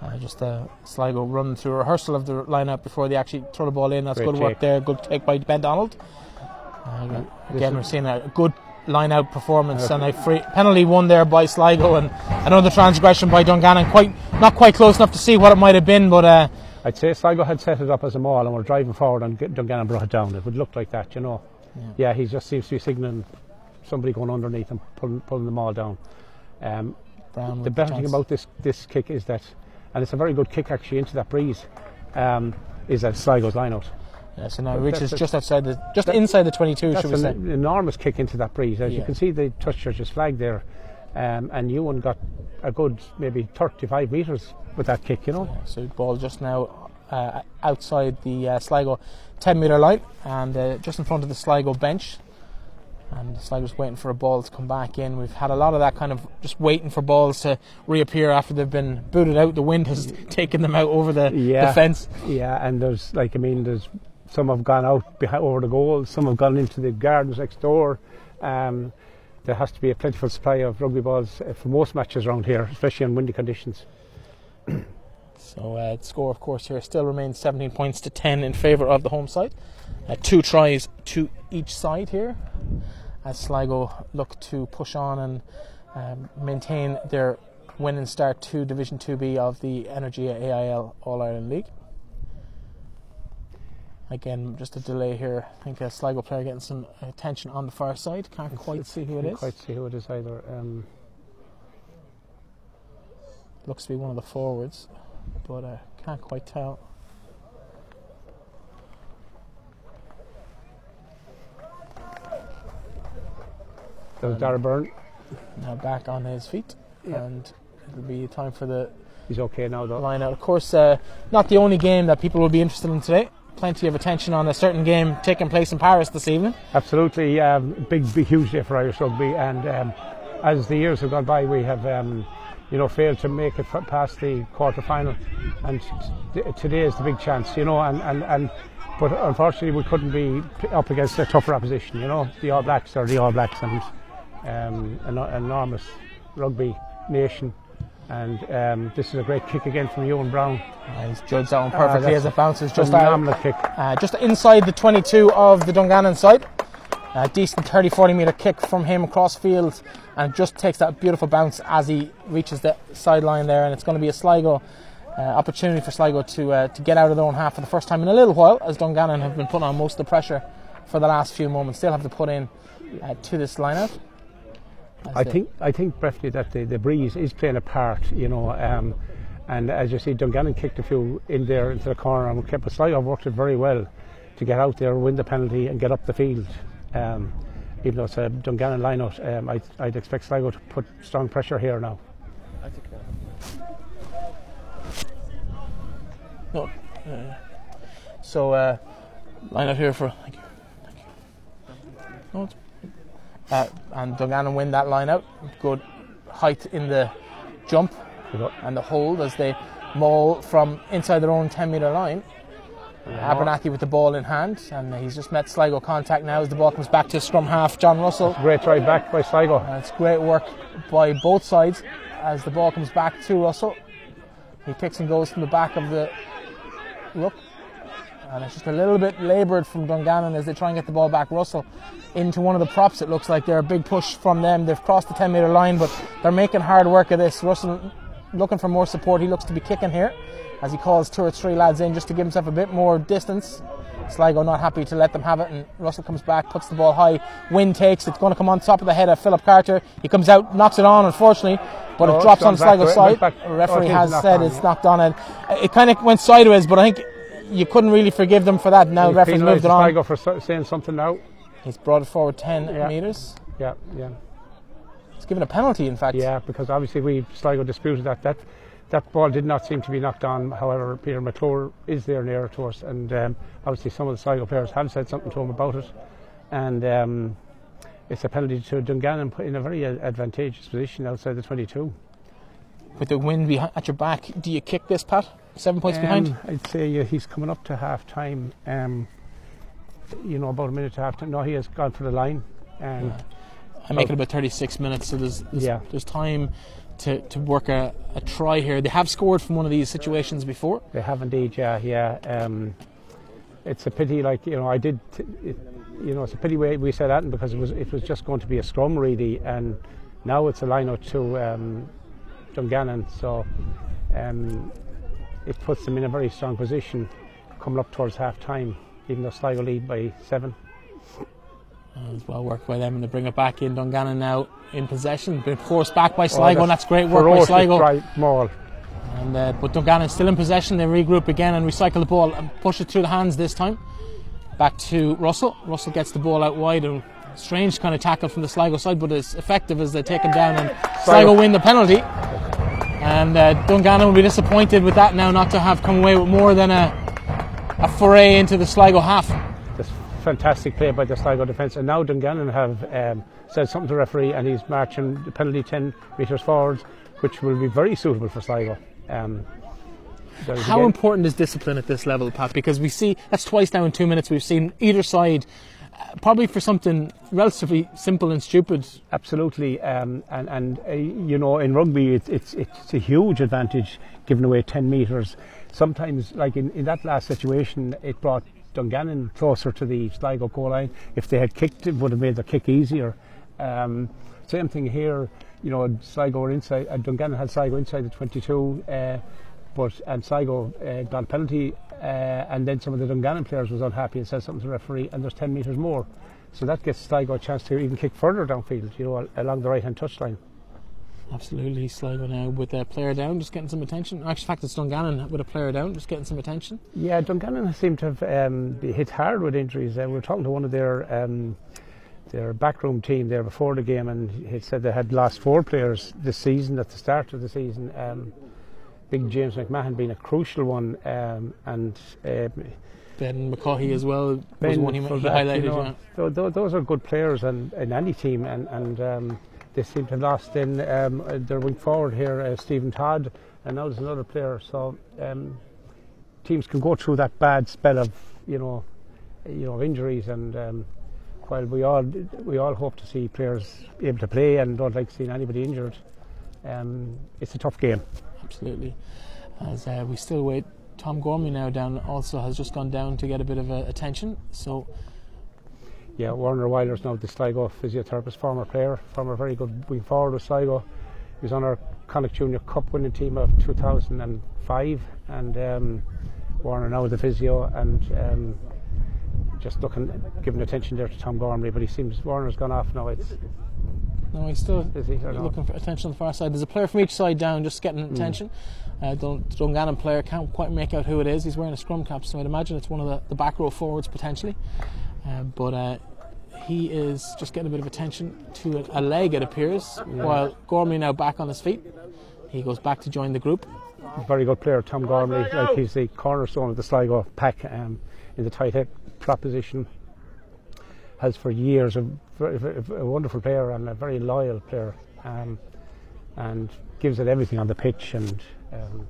S1: Uh, just uh, Sligo run through a rehearsal of the lineup before they actually throw the ball in. That's
S2: Great
S1: good work there. Good take by Ben Donald. Uh, again, we're seeing a good line out performance and a free penalty won there by Sligo and another transgression by Dungannon. Quite not quite close enough to see what it might have been, but uh,
S2: I'd say Sligo had set it up as a maul and were driving forward and Dungannon brought it down. It would look like that, you know. Yeah, he just seems to be signalling somebody going underneath and pulling, pulling the maul down. Um,
S1: Brown
S2: the better thing about this this kick is that, and it's a very good kick actually into that breeze, um, is that Sligo's line out.
S1: yeah, so now it
S2: But
S1: reaches
S2: that's
S1: just outside the just
S2: that-
S1: inside the 22,
S2: That's
S1: should we say?
S2: an enormous kick into that breeze. As you can see, they touched Church's flag there, um, and Ewan got a good maybe 35 metres with that kick. You know,
S1: So ball just now uh, outside the uh, Sligo 10 metre line and uh, just in front of the Sligo bench. And Sligo's waiting for a ball to come back in. We've had a lot of that kind of just waiting for balls to reappear after they've been booted out. The wind has taken them out over the,
S2: Yeah.
S1: the fence.
S2: yeah. And there's like I mean, there's some have gone out behind, over the goal, some have gone into the gardens next door. Um, there has to be a plentiful supply of rugby balls uh, for most matches around here, especially in windy conditions.
S1: So uh, the score, of course, here still remains 17 points to 10 in favour of the home side. Uh, two tries to each side here, as Sligo look to push on and um, maintain their win and start to Division 2B of the Energia AIL All Ireland League. Again, just a delay here. I think a Sligo player getting some attention on the far side. Can't quite see who it
S2: Can't. Quite see who it is either. Um,
S1: Looks to be one of the forwards, but I can't quite tell.
S2: was Dara Byrne.
S1: now back on his feet,
S2: Yeah.
S1: and it'll be time for the
S2: He's okay now though.
S1: line out. Of course, uh, not the only game that people will be interested in today. Plenty of attention on a certain game taking place in Paris this evening.
S2: Absolutely, um, big, big, huge day for Irish rugby. And um, as the years have gone by, we have, um, you know, failed to make it past the quarter final. And t- today is the big chance, you know. And, and, and but unfortunately, we couldn't be up against a tougher opposition. You know, the All Blacks are the All Blacks, and um, an enormous rugby nation. And um, this is a great kick again from Ewan Brown.
S1: Uh, he's judged that one perfectly
S2: that's
S1: as it bounces just out,
S2: kick.
S1: uh, just inside the 22 of the Dungannon side. A decent 30 40 metre kick from him across field and just takes that beautiful bounce as he reaches the sideline there. And it's going to be a Sligo uh, opportunity for Sligo to, uh, to get out of their own half for the first time in a little while, as Dungannon have been putting on most of the pressure for the last few moments. They'll have to put in uh, to this lineup.
S2: I think I think briefly that the, the breeze is playing a part, you know. Um, and as you see, Dungannon kicked a few in there into the corner and kept Sligo worked it very well to get out there, win the penalty, and get up the field. Um, even though it's a Dungannon line-out, um, I'd, I'd expect Sligo to put strong pressure here now.
S1: No. Uh, so, uh, line up here for. Thank you. Thank you. No, uh, and Dungannon win that line out. Good height in the jump and the hold as they maul from inside their own 10 metre line. Abernathy with the ball in hand, and he's just met Sligo contact now as the ball comes back to scrum half. John Russell.
S2: Great drive back by Sligo.
S1: And it's great work by both sides as the ball comes back to Russell. He kicks and goes from the back of the ruck. And it's just a little bit laboured from Dungannon as they try and get the ball back. Russell into one of the props. It looks like they're a big push from them. They've crossed the 10 metre line, but they're making hard work of this. Russell looking for more support. He looks to be kicking here as he calls two or three lads in just to give himself a bit more distance. Sligo not happy to let them have it, and Russell comes back, puts the ball high. Wind takes it's going to come on top of the head of Philip Carter. He comes out, knocks it on, unfortunately, but
S2: No,
S1: it
S2: oh,
S1: drops on Sligo's side. The referee
S2: oh,
S1: has said
S2: on,
S1: it's
S2: yeah.
S1: knocked on, and it kind of went sideways, but I think you couldn't really forgive them for that. Now the referee's moved it on.
S2: Sligo for saying something now.
S1: He's brought it forward 10
S2: Yeah.
S1: metres.
S2: Yeah, yeah,
S1: He's given a penalty, in fact.
S2: yeah. Because obviously we Sligo disputed that that that ball did not seem to be knocked on. However, Peter McClure is there nearer to us, and um, obviously some of the Sligo players have said something to him about it, and. Um, it's a penalty to Dungannon put in a very uh, advantageous position outside the 22.
S1: With the wind at your back, do you kick this, Pat? Seven points behind?
S2: Um, I'd say uh, he's coming up to half time. Um, you know, about a minute to half time. No, he has gone for the line. Um,
S1: I make making about 36 minutes, so there's there's,
S2: Yeah.
S1: there's time to, to work a, a try here. They have scored from one of these situations before.
S2: They have indeed, yeah, yeah. Um, it's a pity, like you know, I did. T- it, you know, it's a pity we, we said that because it was it was just going to be a scrum really, and now it's a line out to um, Dungannon, so um, it puts them in a very strong position coming up towards half time, even though Sligo lead by seven.
S1: It's well worked by them, and they bring it back in. Dungannon now in possession, been forced back by Sligo, and that's great work by Sligo.
S2: Right, Maul.
S1: And, uh, but Dungannon is still in possession. They regroup again and recycle the ball and push it through the hands this time. Back to Russell. Russell gets the ball out wide. and strange kind of tackle from the Sligo side, but as effective as they take him down and Sligo win the penalty. And uh, Dungannon will be disappointed with that now not to have come away with more than a, a foray into the Sligo half.
S2: Fantastic play by the Sligo defence, and now Dungannon have um, said something to the referee, and he's marching the penalty 10 metres forwards, which will be very suitable for Sligo. Um,
S1: How
S2: again-
S1: important is discipline at this level, Pat? Because we see that's twice now in two minutes we've seen either side, uh, probably for something relatively simple and stupid,
S2: Absolutely, um, and and uh, you know in rugby it's it's it's a huge advantage giving away ten meters. Sometimes, like in, in that last situation, it brought Dungannon closer to the Sligo goal line. If they had kicked, it would have made the kick easier. Um, same thing here. You know, Sligo were inside. Uh, Dungannon had Sligo inside the twenty-two. Uh, but and Sligo uh, got a penalty, uh, and then some of the Dungannon players was unhappy and said something to the referee, and there's 10 metres more, so that gives Sligo a chance to even kick further downfield, you know, along the right-hand touchline.
S1: Absolutely, Sligo now with their player down, just getting some attention. Actually, in fact, it's Dungannon with a player down, just getting some attention.
S2: Yeah, Dungannon seem to have um, been hit hard with injuries. Uh, we were talking to one of their um, their backroom team there before the game, and he said they had lost four players this season at the start of the season. Um, Big James McMahon being a crucial one, um, and uh,
S1: Ben McCaughey as well was
S2: Ben
S1: one he, he highlighted.
S2: you know,
S1: yeah.
S2: tho- tho- those are good players and in any team, and, and um, they seem to have lost in um, their wing forward here, uh, Stephen Todd, and now there's another player. So um, teams can go through that bad spell of you know, you know, injuries, and um, while we all we all hope to see players able to play and don't like seeing anybody injured, um, it's a tough game.
S1: Absolutely. As uh, we still wait, Tom Gormley now down also has just gone down to get a bit of uh, attention. So
S2: Yeah, Warner Wilder's now the Sligo physiotherapist, former player, former very good wing forward of Sligo. He was on our Connacht Junior Cup winning team of 2005, and um, Warner now the physio and um, just looking, giving attention there to Tom Gormley. But he seems Warner's gone off now. It's
S1: no, he's still
S2: he not?
S1: looking for attention on the far side. There's a player from each side down, just getting attention. Uh, Dun- Dungannon player can't quite make out who it is. He's wearing a scrum cap, so I'd imagine it's one of the, the back row forwards potentially. Uh, but uh, he is just getting a bit of attention to a, a leg, it appears. While Gormley now back on his feet, he goes back to join the group.
S2: very good player, Tom Gormley. Like he's the cornerstone of the Sligo pack um, in the tight head prop position. Has for years a, very, very- a wonderful player and a very loyal player, um, and gives it everything on the pitch. And um,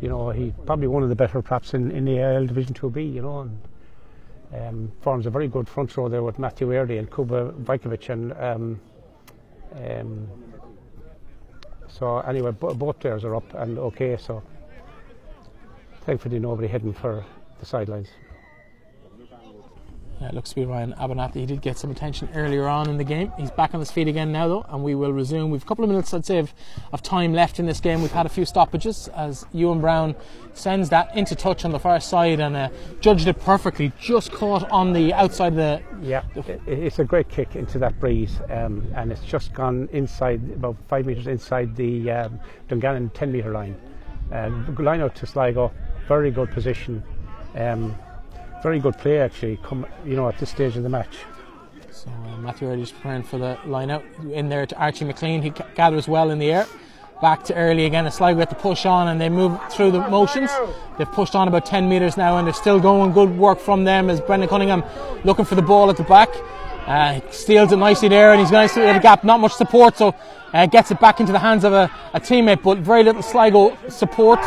S2: you know, he's probably one of the better props in, in the AIL Division Two B. You know, and um, forms a very good front row there with Matthew Early and Kuba Vajkovic and. Um, um, so anyway, bo- both players are up and okay. So thankfully, nobody heading for the sidelines.
S1: Uh, it looks to be Ryan Abernathy. He did get some attention earlier on in the game. He's back on his feet again now, though, and we will resume. We've a couple of minutes, I'd say, of, of time left in this game. We've had a few stoppages as Ewan Brown sends that into touch on the far side and uh, judged it perfectly. Just caught on the outside of the.
S2: Yeah, it, it's a great kick into that breeze, um, and it's just gone inside, about five metres inside the um, Dungannon 10 metre line. And line out to Sligo, very good position. Um, very good play actually. Come, you know, at this stage of the match.
S1: So uh, Matthew Early's preparing for the line out in there to Archie McLean. He g- gathers well in the air. Back to Early again. As Sligo get to push on and they move through the motions. They've pushed on about 10 metres now and they're still going. Good work from them as Brendan Cunningham looking for the ball at the back. Uh, steals it nicely there and he's going to see the gap. Not much support, so uh, gets it back into the hands of a, a teammate, but very little Sligo support.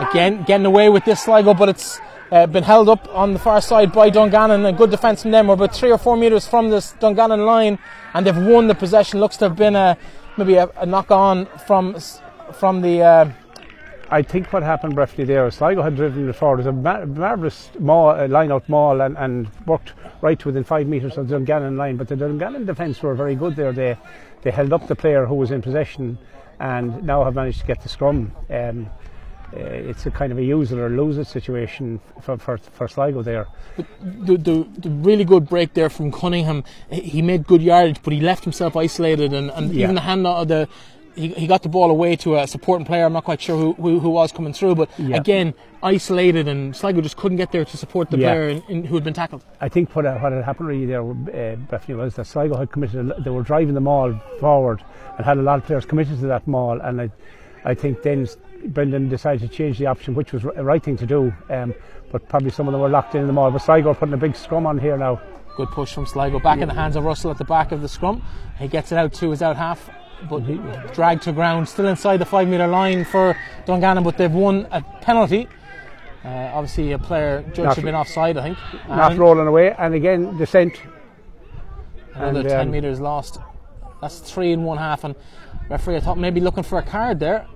S1: Again, getting away with this Sligo, but it's uh, been held up on the far side by Dungannon. A good defence from them. We're about three or four metres from this Dungannon line, and they've won the possession. Looks to have been a maybe a, a knock on from from the. Uh,
S2: I think what happened briefly there, Sligo had driven it forward. It was a mar- marvellous uh, line out maul and, and worked right within five metres of the Dungannon line. But the Dungannon defence were very good there. They they held up the player who was in possession and now have managed to get the scrum. Um, it's a kind of a use it or lose it situation for, for, for Sligo there.
S1: the, the, the really good break there from Cunningham. He made good yardage, but he left himself isolated, and, and
S2: Yeah.
S1: even the hand of the. He, he got the ball away to a supporting player. I'm not quite sure who, who, who was coming through, but
S2: Yeah.
S1: again, isolated, and Sligo just couldn't get there to support the
S2: Yeah.
S1: player in, in, who had been tackled.
S2: I think what, what had happened really there, uh, Bethany, was that Sligo had committed, a- they were driving the maul forward and had a lot of players committed to that maul. And I, I think then Brendan decided to change the option, which was the right thing to do. Um, but probably some of them were locked in the maul. But Sligo are putting a big scrum on here now.
S1: Good push from Sligo. Back in the hands of Russell at the back of the scrum. He gets it out to his out half, but dragged to ground. Still inside the five metre line for Dungannon, but they've won a penalty. Uh, obviously, a player judge
S2: Not-
S1: had been offside, I think.
S2: Not
S1: And
S2: rolling away. And again, descent.
S1: Another
S2: and,
S1: 10
S2: um,
S1: metres lost. That's three and one half. And referee, I thought maybe looking for a card there.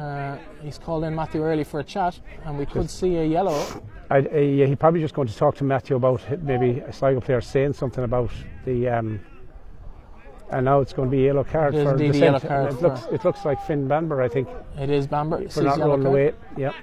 S1: Uh, he's called in Matthew Early for a chat, and we could see a yellow.
S2: I, I, yeah, he probably just going to talk to Matthew about maybe a Sligo player saying something about the. Um, and now it's going to be a yellow card
S1: It is
S2: for the
S1: yellow card
S2: it looks it looks like Finn Bamber, I think,
S1: It is Bamber.
S2: for not rolling
S1: card.
S2: away. Yep.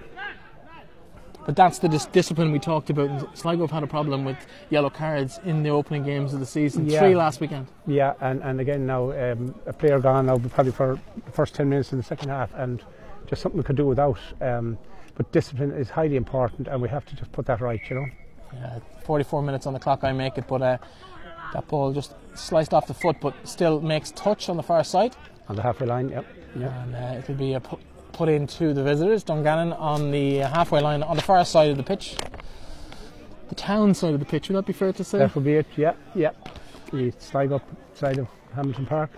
S1: But that's the dis- discipline we talked about. Sligo have had a problem with yellow cards in the opening games of the season.
S2: Yeah.
S1: Three last weekend.
S2: Yeah, and, and again now um, a player gone now probably for the first ten minutes in the second half, and just something we could do without. Um, but discipline is highly important, and we have to just put that right, you know.
S1: Uh, 44 minutes on the clock, I make it, but uh, that ball just sliced off the foot, but still makes touch on the far side.
S2: On the halfway line, yep. yep.
S1: And uh, it'll be a pu- put into the visitors. Dungannon on the halfway line on the far side of the pitch. The town side of the pitch, would that be fair to say?
S2: That would be it. Yeah, yeah. The slide up side of Hamilton Park.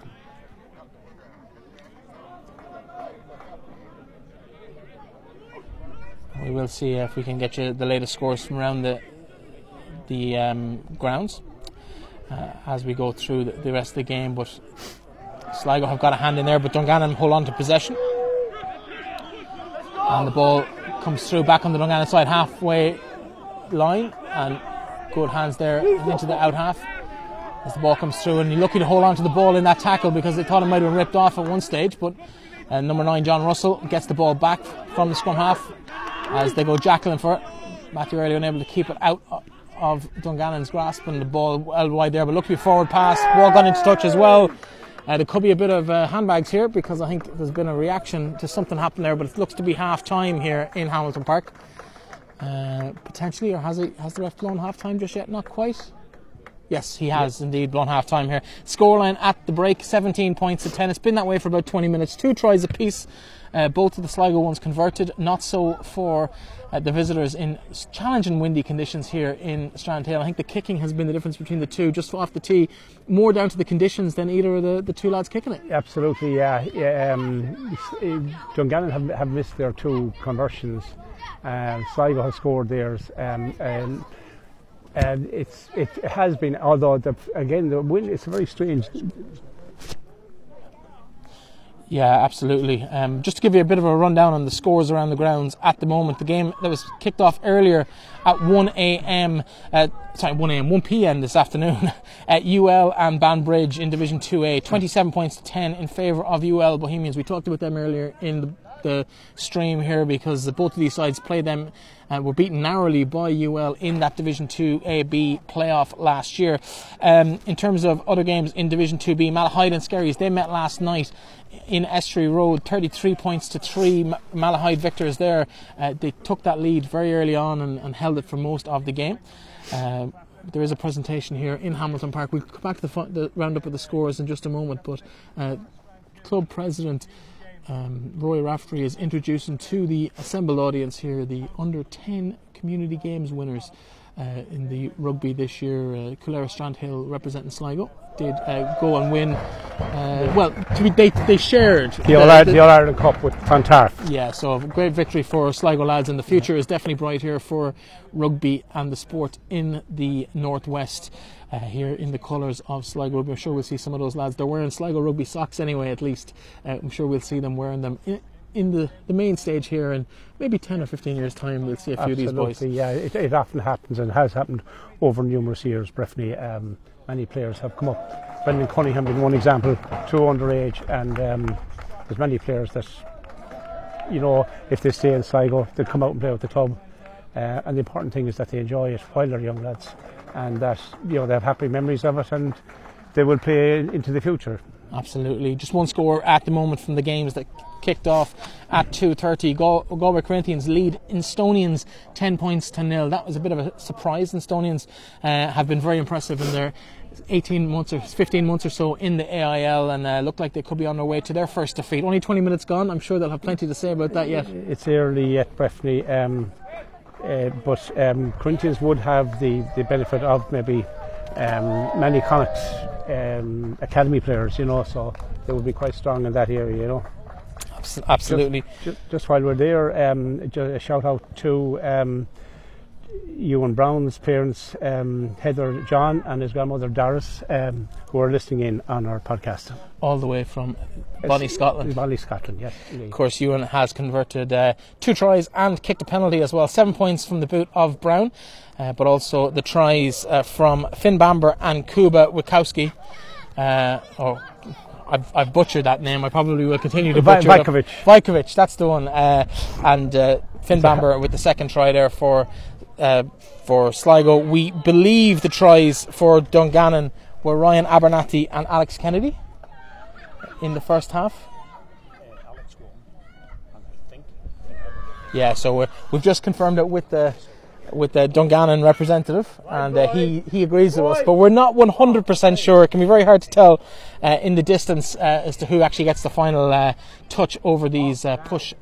S1: We will see if we can get you the latest scores from around the the um, grounds uh, as we go through the, the rest of the game. But Sligo have got a hand in there, but Dungannon hold on to possession. And the ball comes through back on the Dungannon side halfway line, and good hands there into the out half as the ball comes through. And you're lucky to hold on to the ball in that tackle because they thought it might have been ripped off at one stage, but. uh, number nine, John Russell, gets the ball back from the scrum half as they go jackling for it. Matthew Early unable to keep it out of Dungannon's grasp and the ball well wide there, but luckily forward pass, ball gone into touch as well. Uh, there could be a bit of uh, handbags here because I think there's been a reaction to something happened there, but it looks to be half time here in Hamilton Park. Uh, potentially, or has, he, has the ref blown half time just yet? Not quite. Yes, he has indeed blown half time here. Scoreline at the break 17 points to 10. It's been that way for about 20 minutes. Two tries apiece. Uh, both of the Sligo ones converted. Not so for uh, the visitors in challenging windy conditions here in Strandhill. I think the kicking has been the difference between the two, just off the tee. More down to the conditions than either of the, the two lads kicking it.
S2: Absolutely, yeah. yeah um, uh, Dungannon have, have missed their two conversions. Um, Sligo has scored theirs. Um, and, and it's it has been, although the, again the wind it's a very strange.
S1: Yeah, absolutely. Um, just to give you a bit of a rundown on the scores around the grounds at the moment, the game that was kicked off earlier at 1 a.m. Uh, sorry, 1 a.m. 1 p.m. this afternoon at UL and Banbridge in Division 2A. 27 points to 10 in favour of UL Bohemians. We talked about them earlier in the the stream here because both of these sides played them uh, were beaten narrowly by UL in that Division 2 AB playoff last year. Um, in terms of other games in Division 2B, Malahide and Skerries, they met last night in Estuary Road, 33 points to 3. Malahide victors there. Uh, they took that lead very early on and, and held it for most of the game. Uh, there is a presentation here in Hamilton Park. We'll come back to the, the roundup of the scores in just a moment, but uh, club president um, Roy Raftery is introducing to the assembled audience here the under 10 community games winners uh, in the rugby this year. Uh, Strandhill representing Sligo did uh, go and win. Uh, well, be, they, they shared
S2: the, All, the, the All Ireland Cup with Clontarf.
S1: Yeah, so a great victory for Sligo lads, and the future is definitely bright here for rugby and the sport in the northwest. Uh, here in the colours of Sligo Rugby. I'm sure we'll see some of those lads. They're wearing Sligo Rugby socks anyway, at least. Uh, I'm sure we'll see them wearing them in, in the, the main stage here, and maybe 10 or 15 years' time, we'll see a few
S2: Absolutely,
S1: of these boys.
S2: Yeah, it, it, often happens and has happened over numerous years. Breifne, um, many players have come up. Brendan Cunningham being one example, two underage, and um, there's many players that, you know, if they stay in Sligo, they'll come out and play with the club. Uh, and the important thing is that they enjoy it while they're young lads and that you know they have happy memories of it and they will play into the future.
S1: Absolutely. Just one score at the moment from the games that kicked off at 2.30. Gal- Galway Corinthians lead Instonians 10 points to nil. That was a bit of a surprise. Instonians uh, have been very impressive in their 18 months or 15 months or so in the AIL and uh, look like they could be on their way to their first defeat. Only 20 minutes gone. I'm sure they'll have plenty to say about that yet.
S2: It's early yet, Breifne. Um, uh, but um, Corinthians would have the, the benefit of maybe um, many Connacht um, academy players, you know, so they would be quite strong in that area, you know.
S1: Absolutely.
S2: Just, just, just while we're there, um, a shout out to um, Ewan Brown's parents, um, Heather John and his grandmother Doris, um, who are listening in on our podcast.
S1: All the way from Bonnie, Scotland.
S2: Bonnie, Scotland, yes.
S1: Of course, Ewan has converted uh, two tries and kicked a penalty as well. Seven points from the boot of Brown, uh, but also the tries uh, from Finn Bamber and Kuba Wikowski. Uh, oh, I've, I've, butchered that name. I probably will continue to butcher
S2: Vajkovic.
S1: it. Vajkovic, that's the one. Uh, and uh, Finn Bamber with the second try there for uh, for Sligo. We believe the tries for Dungannon were Ryan Abernathy and Alex Kennedy in the first half. Yeah, so we have just confirmed it with the with the Dungannon representative, and uh, he he agrees with us. But we're not 100% sure. It can be very hard to tell uh, in the distance uh, as to who actually gets the final uh, touch over these uh, push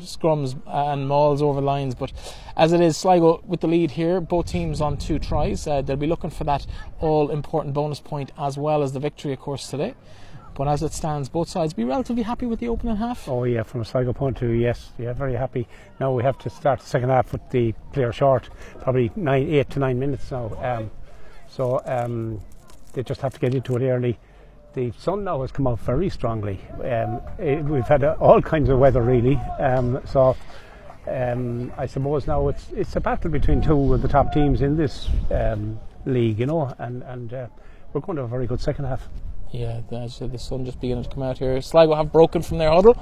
S1: scrums and mauls over lines. But as it is, Sligo with the lead here, both teams on two tries. Uh, they'll be looking for that all important bonus point as well as the victory, of course, today. But as it stands, both sides be relatively happy with the opening half.
S2: Oh yeah, from a Sligo point of view, yes, yeah, very happy. Now we have to start the second half with the player short, probably nine, eight to nine minutes now. Um, so um, they just have to get into it early the sun now has come out very strongly. Um, it, we've had uh, all kinds of weather really, um, so um, I suppose now it's it's a battle between two of the top teams in this um, league, you know, and and uh, we're going to have a very good second half.
S1: Yeah, as the sun just beginning to come out here. Sligo have broken from their huddle.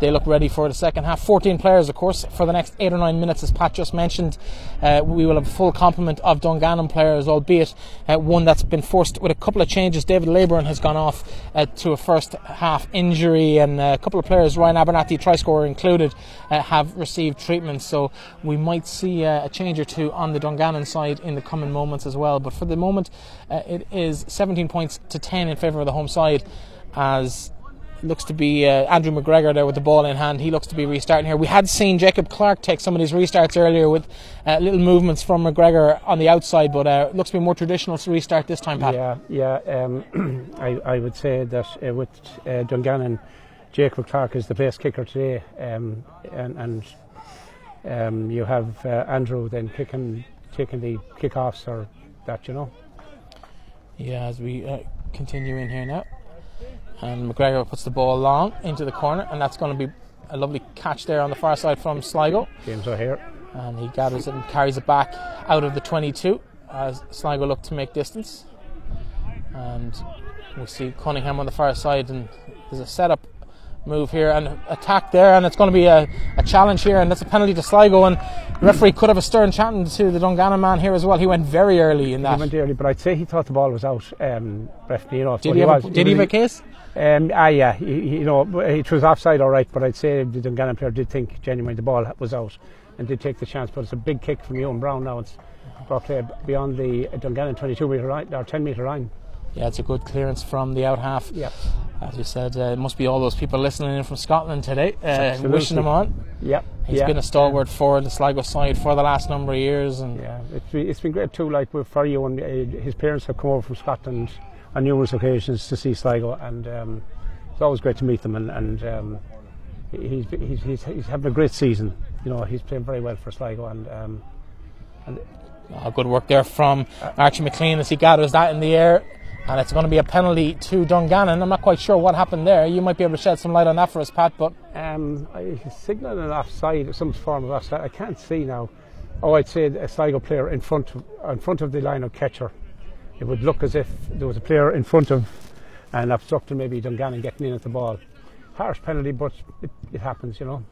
S1: They look ready for the second half. 14 players, of course, for the next eight or nine minutes, as Pat just mentioned. Uh, we will have a full complement of Dungannon players, albeit uh, one that's been forced with a couple of changes. David Leyburn has gone off uh, to a first half injury, and uh, a couple of players, Ryan Abernathy, try scorer included, uh, have received treatment. So we might see uh, a change or two on the Dungannon side in the coming moments as well. But for the moment, it is 17 points to 10 in favour of the home side as looks to be uh, Andrew McGregor there with the ball in hand. He looks to be restarting here. We had seen Jacob Clark take some of these restarts earlier with uh, little movements from McGregor on the outside, but uh, looks to be more traditional to restart this time, Pat.
S2: Yeah, yeah. Um, I, I, would say that uh, with uh, Dungannon, Jacob Clark is the best kicker today, um, and, and um, you have uh, Andrew then kicking, taking the kickoffs or that, you know.
S1: Yeah, as we continue in here now. And McGregor puts the ball long into the corner, and that's going to be a lovely catch there on the far side from Sligo.
S2: James O'Hare.
S1: And he gathers it and carries it back out of the 22 as Sligo look to make distance. And we see Cunningham on the far side, and there's a setup move here and attack there, and it's going to be a, a challenge here, and that's a penalty to Sligo. And the referee could have a stern chatting to the Dungannon man here as well. He went very early in that.
S2: He went early, but I'd say he thought the ball was out. Um, know,
S1: did he, have,
S2: was,
S1: a, did he have a case?
S2: Um, ah, yeah, he, he, you know, it was offside, all right, but I'd say the Dungannon player did think genuinely the ball was out and did take the chance. But it's a big kick from Ewan Brown now. It's brought beyond the Dungannon 22 metre line or 10 metre line.
S1: Yeah, it's a good clearance from the out half.
S2: Yep.
S1: As you said, uh, it must be all those people listening in from Scotland today, uh, wishing him on.
S2: Yep.
S1: He's
S2: yeah.
S1: been a stalwart for the Sligo side for the last number of years, and
S2: yeah, it's been, it's been great too. Like for you and uh, his parents have come over from Scotland on numerous occasions to see Sligo, and um, it's always great to meet them. And, and um, he's, he's, he's he's having a great season. You know, he's playing very well for Sligo, and um, and.
S1: Oh, good work there from Archie McLean as he gathers that in the air and it's going to be a penalty to Dungannon. I'm not quite sure what happened there. You might be able to shed some light on that for us, Pat. But
S2: um, I signalled an offside, some form of offside. I can't see now. Oh, I'd say a Sligo player in front of, in front of the line of catcher. It would look as if there was a player in front of and obstructing maybe Dungannon getting in at the ball. Harsh penalty, but it, it happens, you know.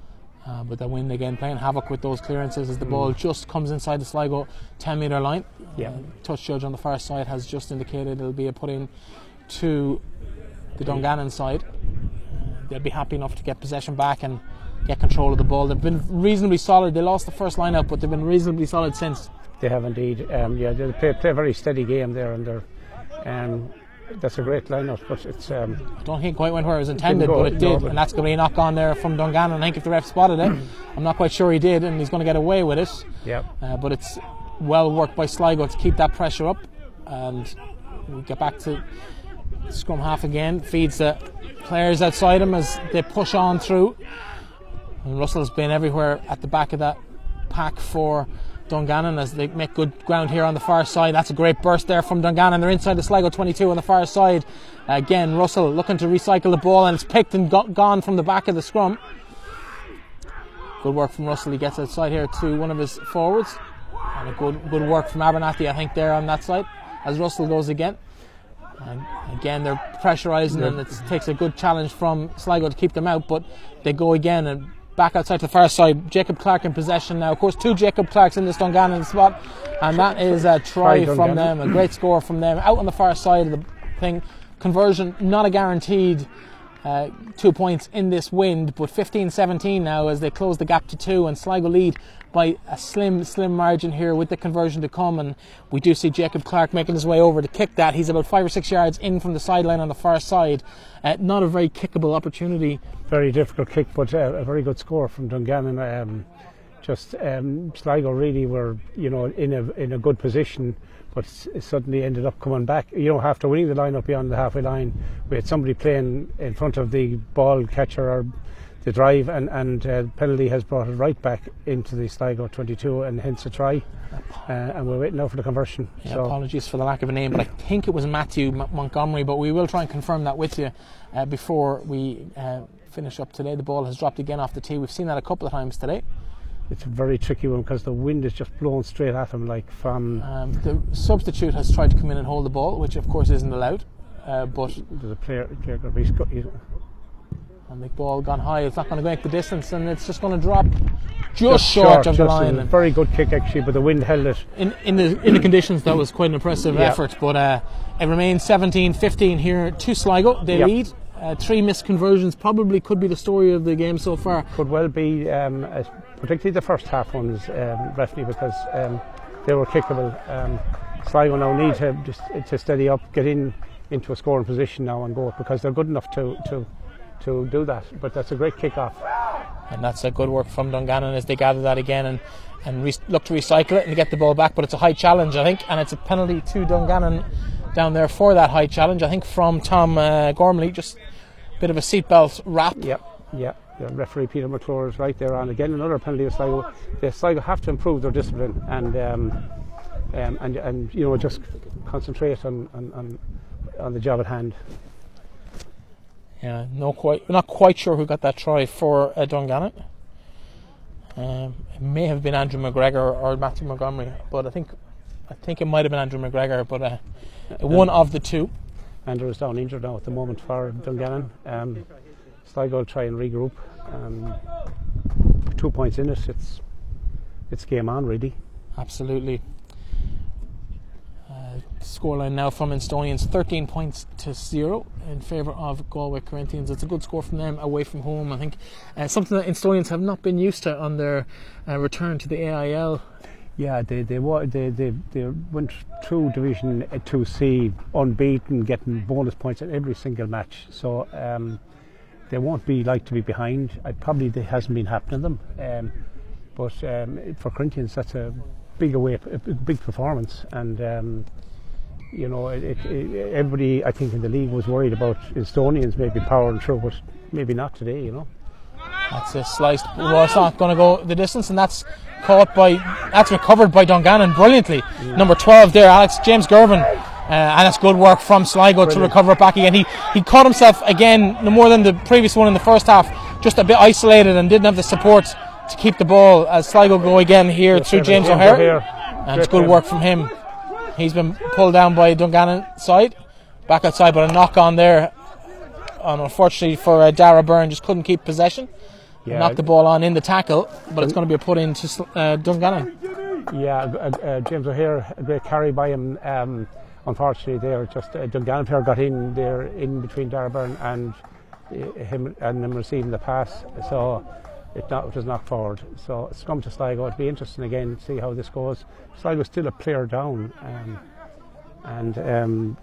S1: Uh, but the wind again playing havoc with those clearances as the mm. ball just comes inside the Sligo 10 metre line.
S2: Yeah. Uh,
S1: touch judge on the far side has just indicated it'll be a put in to the Dungannon side. Uh, they'll be happy enough to get possession back and get control of the ball. They've been reasonably solid. They lost the first line out, but they've been reasonably solid since.
S2: They have indeed. Um, yeah, they play, play, a very steady game there, and they're um, that's a great lineup, but it's. Um,
S1: I don't think it quite went where it was intended, go, but it did, no, but and that's going to be a knock on there from Dungannon. I think if the ref spotted it, I'm not quite sure he did, and he's going to get away with it.
S2: Yeah.
S1: Uh, but it's well worked by Sligo to keep that pressure up, and we get back to scrum half again. Feeds the players outside him as they push on through. And Russell's been everywhere at the back of that pack for Dungannon as they make good ground here on the far side. That's a great burst there from Dungannon. They're inside the Sligo 22 on the far side. Again, Russell looking to recycle the ball and it's picked and got, gone from the back of the scrum. Good work from Russell. He gets outside here to one of his forwards. And a good good work from Abernathy, I think, there on that side as Russell goes again. And again, they're pressurising and it takes a good challenge from Sligo to keep them out, but they go again and back outside to the far side. Jacob Clark in possession now. Of course, two Jacob Clarks in this Dungannon spot, and that is a try from them, a great score from them. Out on the far side of the thing, conversion not a guaranteed. Uh, two points in this wind, but 15 17 now as they close the gap to two, and Sligo lead by a slim, slim margin here with the conversion to come. And we do see Jacob Clark making his way over to kick that. He's about five or six yards in from the sideline on the far side. Uh, not a very kickable opportunity.
S2: Very difficult kick, but uh, a very good score from Dungannon. Um, just um, Sligo really were, you know, in a in a good position but it suddenly ended up coming back. You know, after winning the line up beyond the halfway line, we had somebody playing in front of the ball catcher or the drive, and and uh, penalty has brought it right back into the Sligo 22, and hence a try. Uh, and we're waiting now for the conversion.
S1: Yeah, so. Apologies for the lack of a name, but I think it was Matthew M- Montgomery. But we will try and confirm that with you uh, before we uh, finish up today. The ball has dropped again off the tee. We've seen that a couple of times today
S2: it's a very tricky one because the wind is just blowing straight at him, like from.
S1: Um, the substitute has tried to come in and hold the ball, which of course isn't allowed. Uh, but
S2: there's a player, player he's got, he's
S1: and the ball gone high. It's not going to make the distance, and it's just going to drop just, just short, short, of the line.
S2: A very good kick actually, but the wind held it.
S1: In in the in the conditions, that was quite an impressive yeah. effort. But uh, it remains 17-15 here to Sligo. They yep. lead. Uh, three missed conversions probably could be the story of the game so far.
S2: Could well be. Um, particularly the first half ones, um, because um, they were kickable. Um, Sligo now need to just to steady up, get in into a scoring position now and go up because they're good enough to to to do that. But that's a great kick off.
S1: And that's a good work from Dungannon as they gather that again and and re- look to recycle it and get the ball back. But it's a high challenge, I think, and it's a penalty to Dungannon down there for that high challenge. I think from Tom uh, Gormley, just a bit of a seatbelt wrap.
S2: Yep, yep the referee Peter McClure is right there on again another penalty of Sligo. The Sligo have to improve their discipline and um, um, and and you know just concentrate on, on, on, on the job at hand.
S1: Yeah, no, quite, not quite sure who got that try for uh, Dungannon. Um, it may have been Andrew McGregor or Matthew Montgomery, but I think I think it might have been Andrew McGregor, but uh, one of the two.
S2: Andrew is down injured now at the moment for Dungannon. Um, Sligo will try and regroup. Um, two points in it, it's it's game on really.
S1: Absolutely. Uh, scoreline now from Instonians 13 points to 0 in favour of Galway Corinthians. It's a good score from them away from home. I think uh, something that Instonians have not been used to on their uh, return to the AIL.
S2: Yeah, they they, wa- they they they went through Division 2C unbeaten, getting bonus points in every single match. So um, they won't be like to be behind. It probably it hasn't been happening to them. Um, but um, for Corinthians, that's a big away, a big performance, and um, you know, it, it, everybody I think in the league was worried about Instonians maybe powering through, but maybe not today. You know.
S1: That's a sliced. Well, it's not going to go the distance, and that's caught by. That's recovered by Dungannon brilliantly. Yeah. Number 12 there, Alex James Gervin. Uh, and that's good work from Sligo Brilliant. to recover it back again. He he caught himself again, no more than the previous one in the first half, just a bit isolated and didn't have the support to keep the ball. As Sligo go again here through James O'Hare, O'Hare. and it's good work from him. He's been pulled down by Dungannon side, back outside, but a knock on there. And unfortunately for uh, Dara Byrne, just couldn't keep possession yeah. knock the ball on in the tackle, but it's going to be a put into uh, Dungannon.
S2: Yeah, uh, uh, James O'Hare, a great carry by him. Um, unfortunately, there just uh, Dungannon player got in there in between Dara Byrne and uh, him and him receiving the pass, so it, not, it was knocked forward. So it's come to Sligo. It'll be interesting again to see how this goes. Sligo's still a player down, um, and um,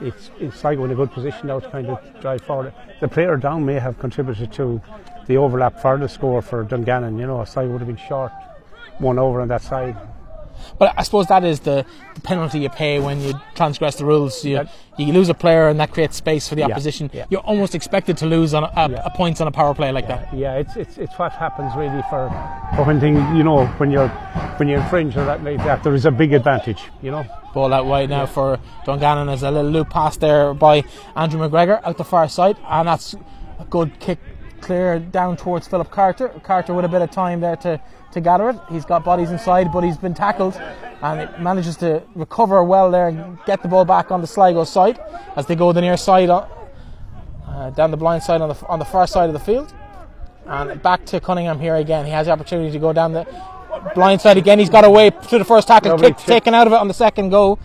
S2: it's, it's Sligo in a good position now to kind of drive forward. The player down may have contributed to the overlap for the score for Dungannon. You know, Sligo would have been short one over on that side.
S1: But I suppose that is the, the penalty you pay when you transgress the rules. You, you lose a player, and that creates space for the opposition. Yeah, yeah. You're almost expected to lose on a, a, a points on a power play like that.
S2: Yeah, it's, it's it's what happens really for for when things you know when you're when you infringe or that like that. There is a big advantage, you know.
S1: Ball out wide now for Dungannon. There's a little loop pass there by Andrew McGregor out the far side, and that's a good kick clear down towards Philip Carter. Carter with a bit of time there to, to gather it. He's got bodies inside, but he's been tackled and it manages to recover well there and get the ball back on the Sligo side as they go the near side uh, down the blind side on the on the far side of the field. And back to Cunningham here again. He has the opportunity to go down the blind side again. He's got away to the first tackle, kick taken out of it on the second go,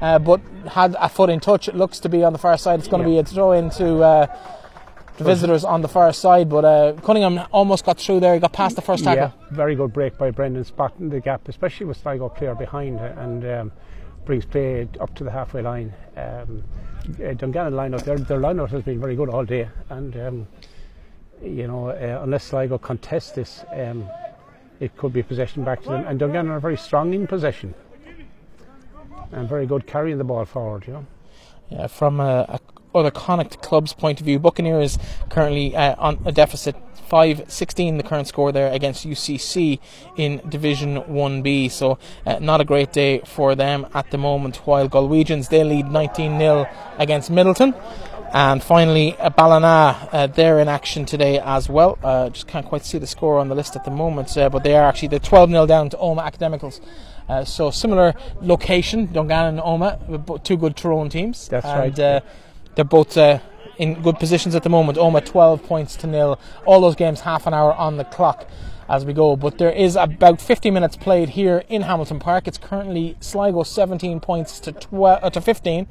S1: uh, but had a foot in touch. It looks to be on the far side. It's going to yeah. be a throw into uh, the visitors on the far side, but uh, Cunningham almost got through there. He got past the first tackle.
S2: Yeah, very good break by Brendan, spotting the gap, especially with Sligo clear behind and um, brings play up to the halfway line. Um, uh, Dungannon lineup, their, their lineup has been very good all day, and um, you know, uh, unless Sligo contest this, um, it could be possession back to them. And Dungannon are very strong in possession and very good carrying the ball forward. You know.
S1: Yeah, from a, a other Connacht club's point of view, Buccaneers currently uh, on a deficit 5 16 the current score there against UCC in Division 1B. So, uh, not a great day for them at the moment. While Galwegians they lead 19 0 against Middleton. And finally, uh, Ballina, uh, they're in action today as well. Uh, just can't quite see the score on the list at the moment, uh, but they are actually the 12 0 down to Omagh Academicals. Uh, so similar location, Dungannon and Omagh, two good Tyrone teams.
S2: That's
S1: and,
S2: right.
S1: They're both uh, in good positions at the moment. Omagh 12 points to nil. All those games half an hour on the clock as we go. But there is about 50 minutes played here in Hamilton Park. It's currently Sligo 17 points to 12 uh, to 15.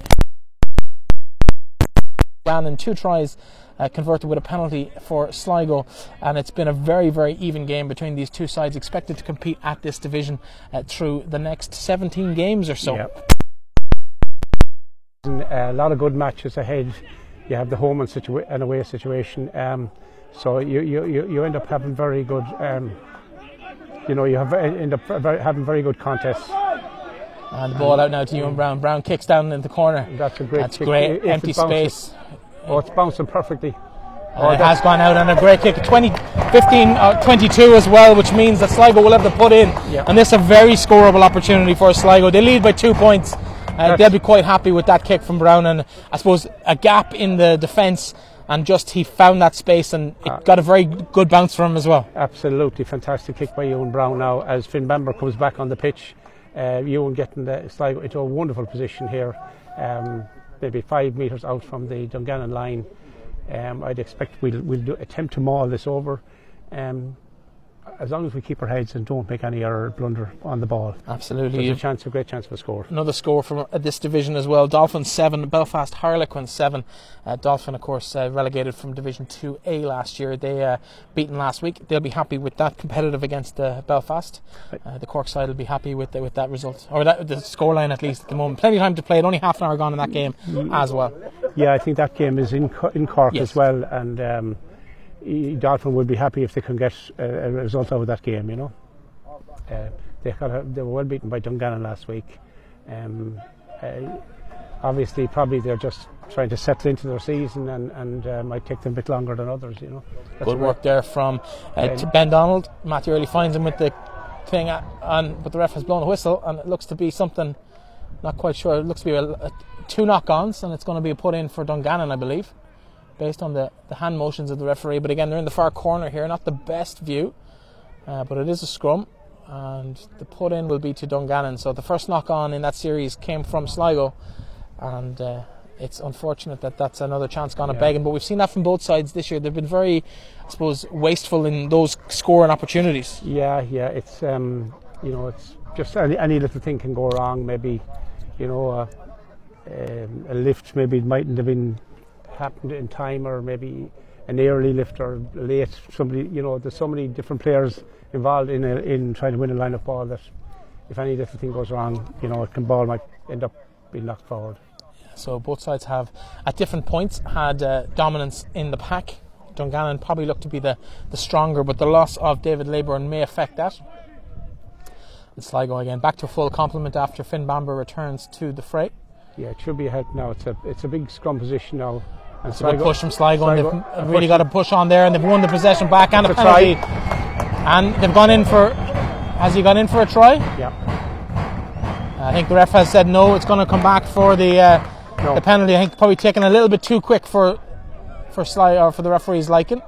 S1: And two tries uh, converted with a penalty for Sligo, and it's been a very, very even game between these two sides. Expected to compete at this division uh, through the next 17 games or so.
S2: Yep. A lot of good matches ahead. You have the home and, situa- and away situation. Um, so you, you, you end up having very good, um, you know, you have end up having very good contests.
S1: And the ball out now to Ewan Brown. Brown kicks down in the corner.
S2: That's a great
S1: That's
S2: kick.
S1: great. If Empty space.
S2: Oh, it's bouncing perfectly.
S1: Oh, it has gone out on a great kick. 20, 15, uh, 22 as well, which means that Sligo will have to put in.
S2: Yeah.
S1: And this is a very scoreable opportunity for Sligo. They lead by two points Uh, they'll be quite happy with that kick from Brown, and I suppose a gap in the defence, and just he found that space, and it uh, got a very good bounce from him as well.
S2: Absolutely fantastic kick by Ewan Brown. Now, as Finn Bamber comes back on the pitch, uh, Ewan getting the Sligo into a wonderful position here, um, maybe five metres out from the Dungannon line. Um, I'd expect we'll, we'll do, attempt to maul this over. Um, as long as we keep our heads and don't make any error blunder on the ball.
S1: Absolutely.
S2: There's a chance, a great chance of a score.
S1: Another score from uh, this division as well. Dolphin 7, Belfast Harlequins 7. Uh, Dolphin, of course, uh, relegated from Division 2A last year. They uh, beaten last week. They'll be happy with that, competitive against uh, Belfast. Uh, the Cork side will be happy with with that result, or that, the scoreline at least at the moment. Plenty of time to play it, only half an hour gone in that game mm. as well.
S2: Yeah, I think that game is in, in Cork yes. as well. and. Um, Dolphin would be happy if they can get a, a result out of that game. You know, uh, they got they were well beaten by Dungannon last week. Um, uh, obviously, probably they're just trying to settle into their season and, and uh, might take them a bit longer than others. You know,
S1: That's good work there from uh, Ben Donald. Matthew Early finds him with the thing, on, but the ref has blown a whistle, and it looks to be something. Not quite sure. It looks to be a, a two knock-ons, and it's going to be a put in for Dungannon, I believe based on the, the hand motions of the referee. But again, they're in the far corner here, not the best view, uh, but it is a scrum. And the put in will be to Dungannon. So the first knock on in that series came from Sligo. And uh, it's unfortunate that that's another chance gone yeah. a begging. But we've seen that from both sides this year. They've been very, I suppose, wasteful in those scoring opportunities.
S2: Yeah, yeah. It's, um, you know, it's just any, any little thing can go wrong. Maybe, you know, uh, um, a lift maybe it mightn't have been happened in time or maybe an early lift or late. Somebody you know there's so many different players involved in a, in trying to win a line of ball that if any little thing goes wrong you know it can ball might end up being knocked forward.
S1: So both sides have at different points had uh, dominance in the pack. Dungannon probably looked to be the, the stronger but the loss of David Leyburn may affect that. And Sligo again back to full complement after Finn Bamber returns to the fray.
S2: Yeah it should be ahead now it's a it's a big scrum position now
S1: it's a good push from Sligo, Sligo and they've really got to push on there, and they've won the possession back and a penalty. And they've gone in for. Has he gone in for a try?
S2: Yeah.
S1: I think the ref has said no. It's going to come back for the uh, no. the penalty. I think probably taken a little bit too quick for for Sligo or for the referee's liking.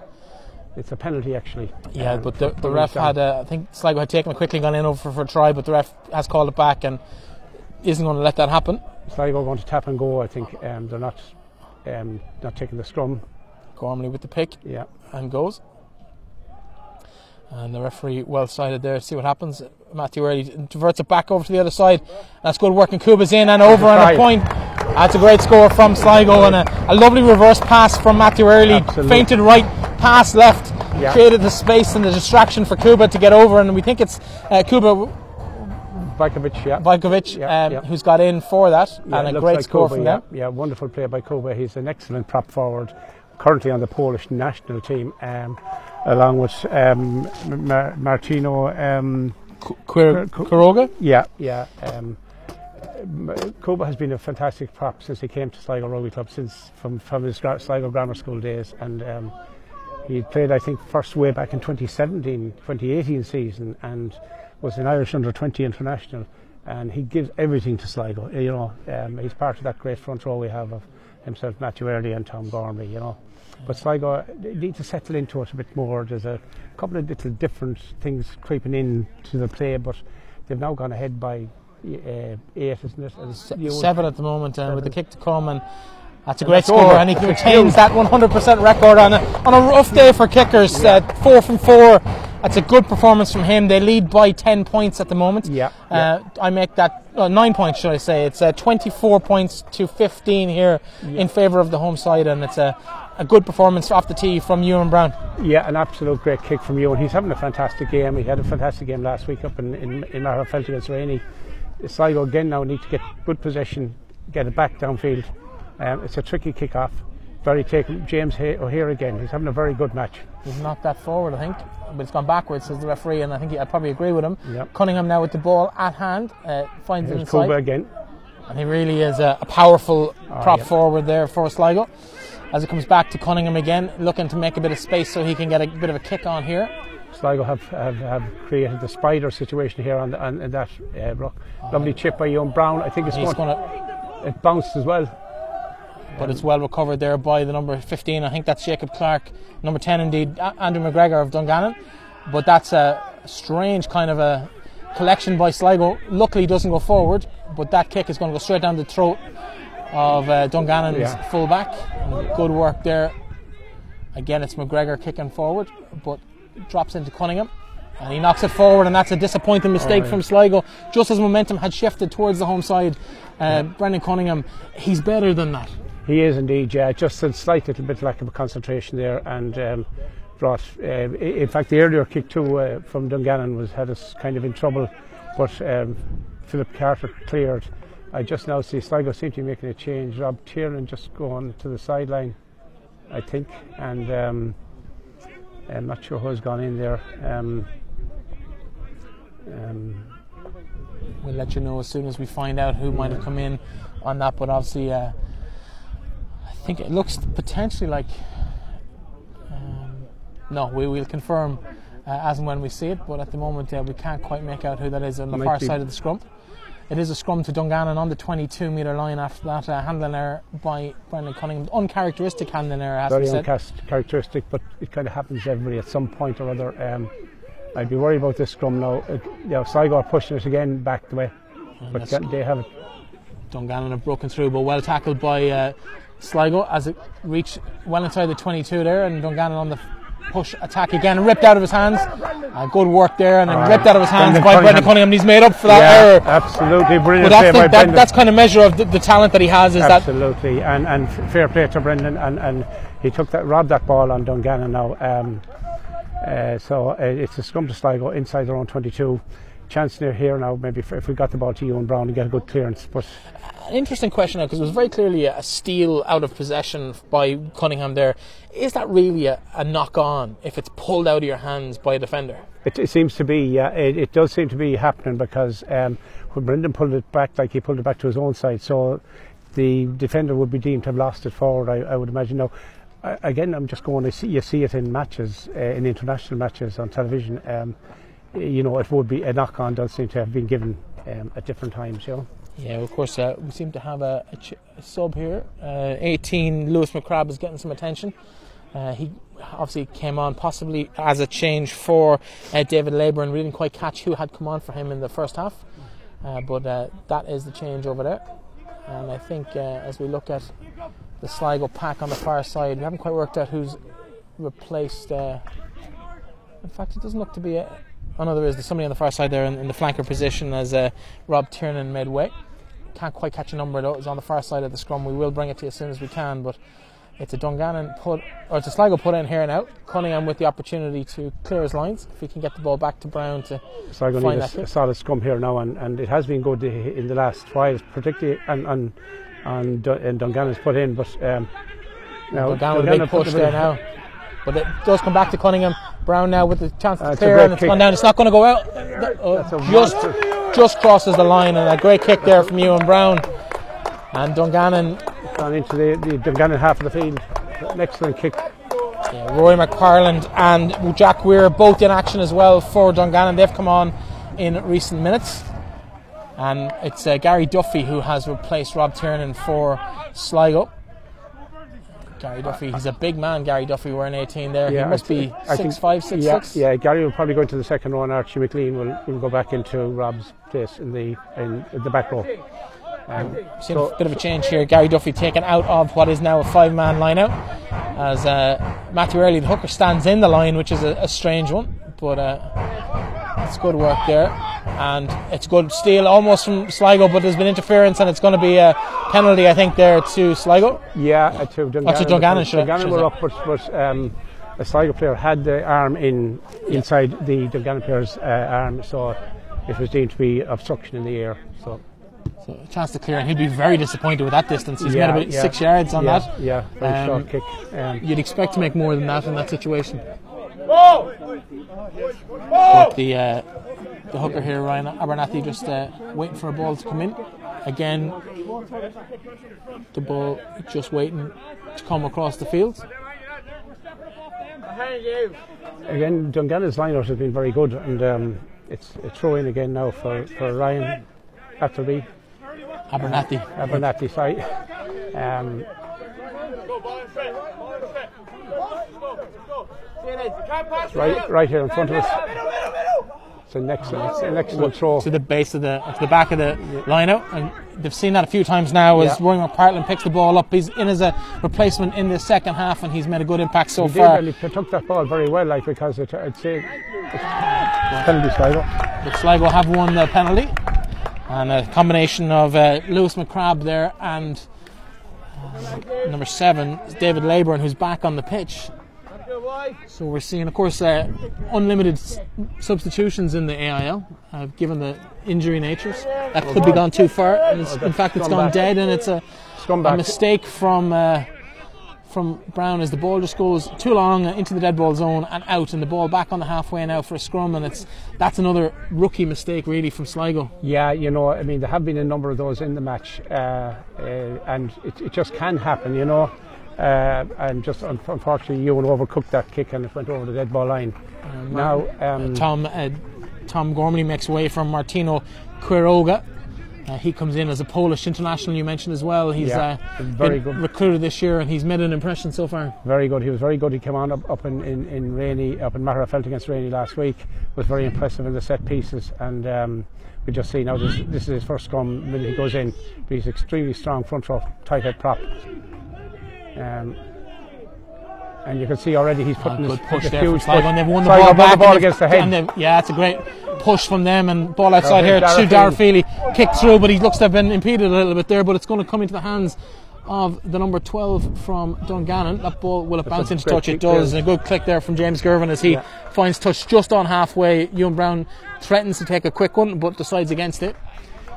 S2: It's a penalty, actually.
S1: Yeah, um, but the, the ref had. I think Sligo had taken it quickly, gone in over for, for a try, but the ref has called it back and isn't going to let that happen.
S2: Sligo going to tap and go. I think um, they're not um, not taking the scrum.
S1: Gormley with the pick.
S2: Yeah.
S1: And goes. And the referee well sided there. See what happens. Matthew Early diverts it back over to the other side. That's good work. And Kuba's in and over on a point. That's a great score from Sligo and a, a lovely reverse pass from Matthew Early. Absolutely. Fainted right, pass left. Yeah. Created the space and the distraction for Kuba to get over. And we think it's uh, Kuba
S2: Vajkovic, yeah.
S1: Vajkovic, yeah, um, yeah. who's got in for that, yeah, and a great like score
S2: Kuba,
S1: from
S2: yeah,
S1: them.
S2: Yeah, wonderful play by Kuba. He's an excellent prop forward, currently on the Polish national team, um, along with um, Mar- Martino um,
S1: Quiroga.
S2: Yeah, yeah. Um, Kuba has been a fantastic prop since he came to Sligo Rugby Club, since from from his Sligo Grammar School days, and um, he played, I think, first way back in 2017, 2018 season, and was an Irish under 20 international, and he gives everything to Sligo. You know, um, he's part of that great front row we have of himself, Matthew Early, and Tom Gormley. You know, but Sligo need to settle into it a bit more. There's a couple of little different things creeping in to the play, but they've now gone ahead by uh, eight, isn't it?
S1: seven at the moment, and with the kick to come and. That's a great score, and he retains that 100% record on a, on a rough day for kickers. Yeah. Uh, four from four that's a good performance from him. They lead by 10 points at the moment.
S2: Yeah.
S1: Uh, I make that uh, 9 points, should I say. It's uh, 24 points to 15 here yeah. in favour of the home side, and it's a, a good performance off the tee from Ewan Brown.
S2: Yeah, an absolute great kick from Ewan. He's having a fantastic game. He had a fantastic game last week up in, in, in Magherafelt against Rainey. Sligo again now need to get good possession, get it back downfield. Um, it's a tricky kick off. Very taken. James O'Hare again. He's having a very good match.
S1: He's knocked that forward, I think but it's gone backwards, says the referee, and I think he, I probably agree with him.
S2: Yep.
S1: Cunningham now with the ball at hand, uh, finds
S2: Here's
S1: it inside.
S2: Kuba again.
S1: And he really is a, a powerful oh, prop yep. forward there for Sligo. As it comes back to Cunningham again, looking to make a bit of space so he can get a bit of a kick on here.
S2: Sligo have, have, have created the spider situation here on, the, on, on that uh, rock. Lovely chip by Ewan Brown. I think it's
S1: He's
S2: going
S1: to,
S2: it bounced as well.
S1: But it's well recovered there by the number 15. I think that's Jacob Clark. Number 10, indeed, Andrew McGregor of Dungannon. But that's a strange kind of a collection by Sligo. Luckily, doesn't go forward, but that kick is going to go straight down the throat of uh, Dungannon's
S2: Yeah.
S1: fullback. Good work there. Again, it's McGregor kicking forward, but drops into Cunningham. And he knocks it forward, and that's a disappointing mistake from Sligo. Just as momentum had shifted towards the home side, uh, Brendan Cunningham, he's better than that.
S2: He is indeed, yeah. Just a slight little bit lack of concentration there, and um, brought. Uh, in fact, the earlier kick too uh, from Dungannon was had us kind of in trouble, but um, Philip Carter cleared. I just now see Sligo seem to be making a change. Rob Tiernan just going to the sideline, I think, and um, I'm not sure who's gone in there. Um, um,
S1: We'll let you know as soon as we find out who might have come in on that. But obviously, uh, think it looks potentially like. Um, no, we will confirm uh, as and when we see it. But at the moment, uh, we can't quite make out who that is on the
S2: Might
S1: far
S2: be-
S1: side of the scrum. It is a scrum to Dungannon on the 22 metre line after that uh, handling error by Brendan Cunningham. Uncharacteristic handling error, has to
S2: very
S1: be
S2: uncharacteristic, but it kind of happens to everybody at some point or other. Um, I'd be worried about this scrum now. Uh, you know, Sligo are pushing it again back the way, but
S1: that's-
S2: they have it.
S1: Dungannon have broken through, but well tackled by uh, Sligo as it reached well inside the 22 there, and Dungannon on the push attack again, ripped out of his hands. Uh, good work there, and then ripped out of his hands
S2: Brendan
S1: by Brendan
S2: Cunningham.
S1: He's made up for that
S2: yeah,
S1: error.
S2: absolutely brilliant
S1: that's
S2: play
S1: the,
S2: by
S1: that,
S2: Brendan.
S1: that's kind of measure of the, the talent that he has. Is that
S2: absolutely, and and fair play to Brendan, and, and he took that, robbed that ball on Dungannon now. Um, uh, so uh, it's a scrum to Sligo inside their own 22. Chance near here now, maybe if, if we got the ball to Ewan Brown and get a good clearance, but
S1: an interesting question now because it was very clearly a steal out of possession by Cunningham there. Is that really a, a knock on if it's pulled out of your hands by a defender?
S2: It, it seems to be, yeah, it, it does seem to be happening because um, when Brendan pulled it back, like he pulled it back to his own side, so the defender would be deemed to have lost it forward. I, I would imagine. Now, I, again, I'm just going to see you see it in matches, uh, in international matches on television. Um, you know, it would be a knock on. Does seem to have been given um, at different times. You know.
S1: Yeah, of course, uh, we seem to have a, a, ch- a sub here. Uh, 18, Lewis McCrabb is getting some attention. Uh, he obviously came on possibly as a change for uh, David Labour and we didn't quite catch who had come on for him in the first half. Uh, but uh, that is the change over there. And I think as we look at the Sligo pack on the far side, we haven't quite worked out who's replaced. In fact, it doesn't look to be a. Oh no, there is. There's somebody on the far side there in, in the flanker position as uh, Rob Tiernan made way. Can't quite catch a number though. It's on the far side of the scrum. We will bring it to you as soon as we can, but it's a Dungannon put, or it's a Sligo put in here and out. Cunningham with the opportunity to clear his lines. If he can get the ball back to Brown to
S2: Sligo
S1: Find
S2: need a,
S1: that
S2: s-
S1: here.
S2: a solid scrum here now, and, and it has been good in the last while, particularly and and and, and Dungannon's put in, but um, now
S1: Dungannon with a big push there now. But it does come back to Cunningham. Brown now with the chance to
S2: Uh,
S1: clear and it's
S2: kick.
S1: gone down. It's not going to go out. Uh,
S2: a
S1: just
S2: monster.
S1: just crosses the line and a great kick there from Ewan Brown. And Dungannon
S2: gone into the, the Dungannon half of the field. An excellent kick.
S1: Yeah, Roy McFarland and Jack Weir both in action as well for Dungannon. They've come on in recent minutes. And it's uh, Gary Duffy who has replaced Rob Tiernan for Sligo. Gary Duffy, he's a big man, Gary Duffy, wearing 18 there. he
S2: I
S1: must be
S2: I
S1: six
S2: think-
S1: five, six
S2: yeah,
S1: six.
S2: Yeah, Gary will probably go into the second row, and Archie McLean will, will go back into Rob's place in the in, the back row. Um,
S1: Seen
S2: so-
S1: a bit of a change here. Gary Duffy taken out of what is now a five man line out as uh, Matthew Early, the hooker, stands in the line, which is a, a strange one. But uh, it's good work there. And it's good steal almost from Sligo, but there's been interference and it's going to be a penalty, I think, there to Sligo.
S2: Yeah, uh, to Dungannon.
S1: Oh, to Dungannon, should
S2: Dungannon were up, but, but um, a Sligo player had the arm in inside the Dungannon player's uh, arm, so it was deemed to be obstruction in the air. So
S1: So a chance to clear, and he'd be very disappointed with that distance. He's
S2: yeah,
S1: made about
S2: yeah,
S1: six yards on
S2: yeah,
S1: that.
S2: Yeah, very
S1: Um,
S2: short kick. Um,
S1: You'd expect to make more than that in that situation. But the uh, the hooker here, Ryan Abernathy, just uh, waiting for a ball to come in. Again, the ball just waiting to come across the field.
S2: Again, Dungannon lineout has been very good, and um, it's a throw in again now for, for Ryan Appleby,
S1: Abernathy.
S2: Abernathy side. Um, right, right here in front of us. It's an excellent, it's an excellent throw.
S1: to the base of the to the back of the line out and they've seen that a few times now as
S2: Yeah.
S1: Roy McPartland picks the ball up he's in as a replacement in the second half and he's made a good impact so
S2: He did,
S1: far
S2: and he took that ball very well, like because it, I'd say it's penalty Sligo.
S1: but Sligo have won the penalty and a combination of uh, Lewis McCrabb there and uh, number seven is David Leyburn who's back on the pitch so we're seeing of course uh, unlimited s- substitutions in the AIL uh, given the injury natures that could be gone too far and in fact it's
S2: gone
S1: dead and it's a a mistake from uh, from Brown as the ball just goes too long into the dead ball zone and out, and the ball back on the halfway now for a scrum, and it's that's another rookie mistake really from Sligo.
S2: Yeah, you know, I mean, there have been a number of those in the match, uh, uh, and it, it just can happen, you know. Uh, and just un- unfortunately, Ewan overcooked that kick and it went over the dead ball line. now, um,
S1: Tom uh, Tom Gormley makes way from Martino Quiroga. Uh, he comes in as a Polish international. You mentioned as well. He's
S2: Yeah,
S1: uh,
S2: very good.
S1: recruited this year, and he's made an impression so far.
S2: very good. He was very good. He came on up, up in, in, in Rainey, up in Magherafelt against Rainey last week. Was very impressive in the set pieces, and um, we just see now this, this is his first scrum when he goes in. But he's extremely strong front row, tight head prop. Um, and you can see already he's putting
S1: good
S2: his,
S1: push
S2: a
S1: there from
S2: huge
S1: Sligo,
S2: push.
S1: and they've won the
S2: Sligo
S1: ball back.
S2: the ball against the head.
S1: and yeah, it's a great push from them, and ball outside here
S2: Darragh
S1: to. Darragh Kicked through, but he looks to have been impeded a little bit there, but it's going to come into the hands of the number 12 from Dungannon. That ball will have bounced into touch. It does.
S2: there.
S1: And a good click there from James Gervin as he
S2: Yeah.
S1: finds touch just on halfway. Ewan Brown threatens to take a quick one, but decides against it.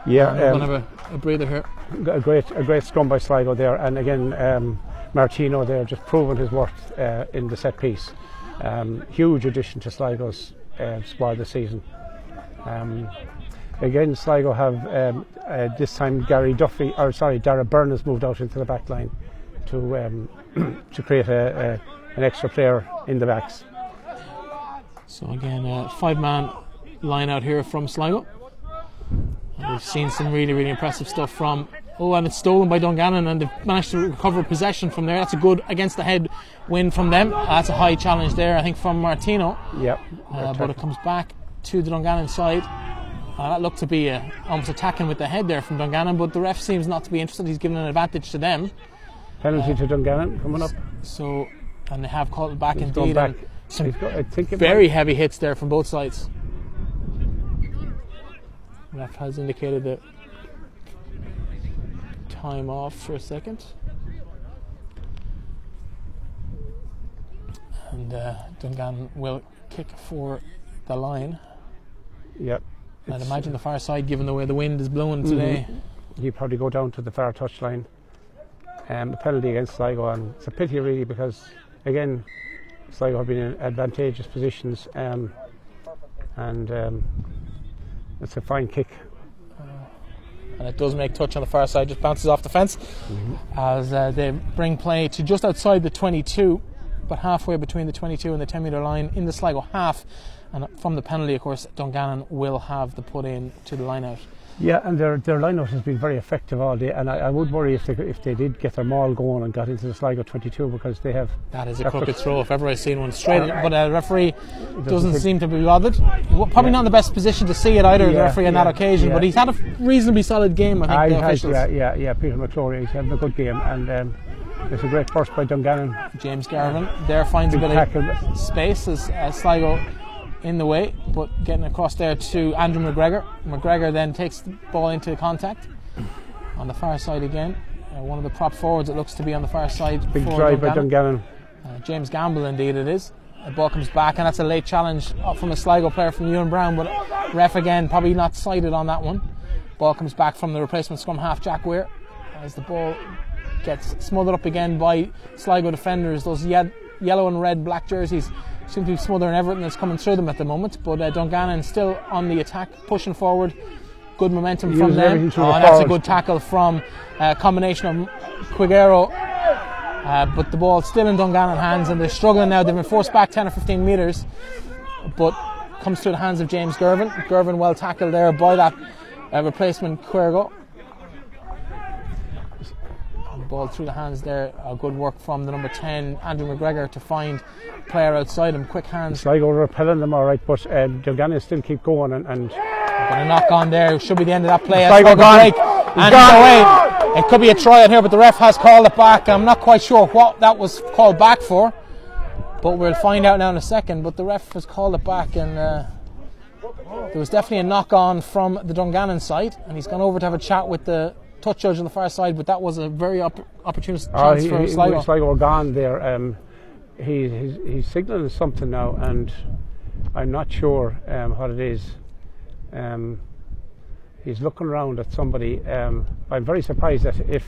S2: Yeah,
S1: We'll
S2: um,
S1: have a, a breather here.
S2: a great a great scrum by Sligo there, and again um, Martino there just proving his worth uh, in the set piece. Um, huge addition to Sligo's uh, squad this season. Um, again, Sligo have um, uh, this time Gary Duffy, or sorry, Dara Byrne has moved out into the back line to um, to create a, a, an extra player in the backs.
S1: So again, uh, five-man line out here from Sligo. We've seen some really, really impressive stuff from. Oh, and it's stolen by Dungannon, and they've managed to recover possession from there. That's a good against the head win from them. Uh, that's a high challenge there, I think, from Martino.
S2: Yep.
S1: Uh, but it comes back to the Dungannon side. Uh, that looked to be uh, almost attacking with the head there from Dungannon, but the ref seems not to be interested. He's given an advantage to them.
S2: Penalty to Dungannon coming up.
S1: So, and they have called it back
S2: He's
S1: indeed.
S2: back.
S1: Some
S2: He's got, I think it
S1: very heavy hits there from both sides. Ref has indicated the time off for a second. And uh, Dungan will kick for the line.
S2: Yep.
S1: I'd imagine the far side, given the way the wind is blowing today.
S2: he'd probably go down to the far touchline. Um, a penalty against Sligo, and it's a pity really because again, Sligo have been in advantageous positions, um, and um, it's a fine kick.
S1: And it does make touch on the far side, just bounces off the fence as uh, they bring play to just outside the 22, but halfway between the 22 and the 10 metre line in the Sligo half. And from the penalty, of course, Dungannon will have the put in to the line out.
S2: Yeah, and their their lineout has been very effective all day, and I, I would worry if they if they did get their maul going and got into the Sligo 22 because they have
S1: That is a crooked throw if ever I've seen one straight, but uh, the referee doesn't
S2: doesn't
S1: seem to be bothered. Probably not in the best position to see it either, the referee on
S2: yeah,
S1: that occasion,
S2: yeah.
S1: but he's had a reasonably solid game, I think,
S2: I
S1: officials.
S2: yeah, yeah, yeah. Peter McClory, he's having a good game, and um, it's a great burst by Dungannon.
S1: James Garvin there finds a
S2: Big
S1: bit
S2: tackle.
S1: of space as uh, Sligo in the way, but getting across there to Andrew McGregor. McGregor then takes the ball into contact on the far side again. Uh, one of the prop forwards, it looks to be on the far side.
S2: Big drive by
S1: Dungannon.
S2: Dungannon.
S1: Uh, James Gamble, indeed, it is. The ball comes back, and that's a late challenge from a Sligo player from Ewan Brown, but ref again probably not sighted on that one. Ball comes back from the replacement scrum half, Jack Weir, as the ball gets smothered up again by Sligo defenders. Those ye- yellow and red black jerseys seem to be smothering everything that's coming through them at the moment, but uh, Dungannon still on the attack, pushing forward. Good momentum from them.
S2: everything
S1: Oh,
S2: the
S1: that's a good tackle from a combination of Quiroga Uh, but the ball's still in Dungannon hands and they're struggling now. They've been forced back 10 or 15 metres, but comes through the hands of James Gervin. Gervin well tackled there by that uh, replacement Quiroga. Ball through the hands there. Uh, good work from the number 10, Andrew McGregor, to find player outside him. Quick hands.
S2: Sligo repelling them all right, but um, Dungannon still keep going and, and
S1: But a knock on there should be the end of that play.
S2: Sligo gone.
S1: break. And
S2: gone.
S1: away. It could be a try on here, but the ref has called it back. I'm not quite sure what that was called back for, but we'll find out now in a second. But the ref has called it back, and uh, there was definitely a knock on from the Dungannon side, and he's gone over to have a chat with the touch judge on the far side. But that was a very op- opportune chance
S2: Oh, he,
S1: for
S2: he,
S1: Sligo.
S2: Gone there. Um, he, he's, he's signalling something now, and I'm not sure um, what it is. Um, he's looking around at somebody. Um, I'm very surprised that if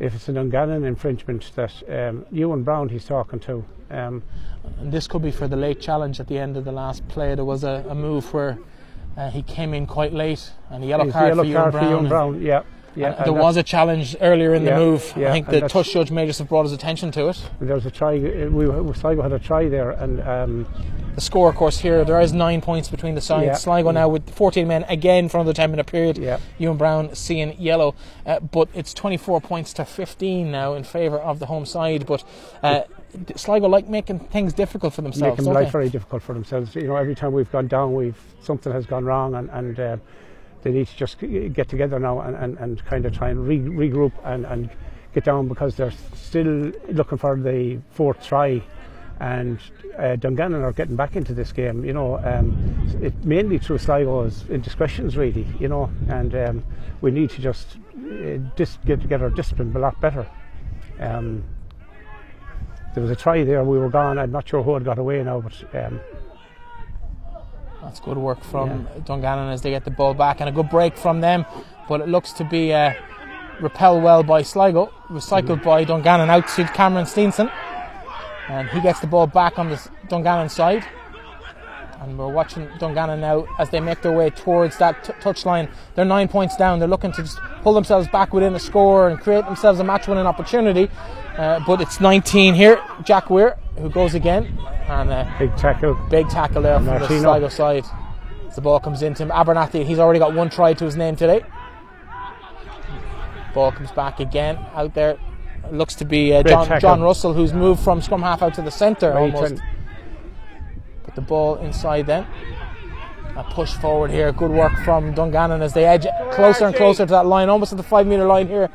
S2: if it's an Dungannon infringement that um, Ewan Brown he's talking to. Um,
S1: And this could be for the late challenge at the end of the last play. There was a, a move where uh, he came in quite late, and a yellow card
S2: yellow
S1: for Ewan
S2: card for
S1: Brown.
S2: Ewan Brown. Yeah, yeah.
S1: and
S2: and
S1: there was a challenge earlier in
S2: Yeah,
S1: the move.
S2: yeah,
S1: I think the touch judge may just have brought his attention to it.
S2: There was a try. uh, We, we Sligo had a try there, and um,
S1: The score, of course, here there is nine points between the sides.
S2: Yeah.
S1: Sligo now with 14 men again for another 10 minute period.
S2: Yeah.
S1: Ewan Brown seeing yellow, uh, but it's 24 points to 15 now in favour of the home side. But uh, Sligo like making things difficult for themselves.
S2: making life
S1: they?
S2: very difficult for themselves. You know, every time we've gone down, we've something has gone wrong, and, and uh, they need to just get together now and, and, and kind of try and re- regroup and, and get down because they're still looking for the fourth try. And uh, Dungannon are getting back into this game, you know, um, it mainly through Sligo's indiscretions, really, you know, and um, we need to just uh, dis- get, get our discipline a lot better. Um, there was a try there, we were gone. I'm not sure who had got away now, but um,
S1: That's good work from Dungannon as they get the ball back and a good break from them. But it looks to be uh, repelled well by Sligo, recycled by Dungannon out to Cameron Steenson. And he gets the ball back on the Dungannon side. And we're watching Dungannon now as they make their way towards that t- touchline. They're nine points down. They're looking to just pull themselves back within a score and create themselves a match winning opportunity. Uh, but it's 19 here. Jack Weir, who goes again. And uh,
S2: big tackle.
S1: Big tackle there from the Sligo side. As the ball comes into him, Abernathy, he's already got one try to his name today. Ball comes back again out there. Looks to be uh, John. John Russell, who's moved from scrum half out to the centre almost. Put the ball inside then. A push forward here. Good work from Dungannon as they edge closer and closer to that line, almost at the five metre line here.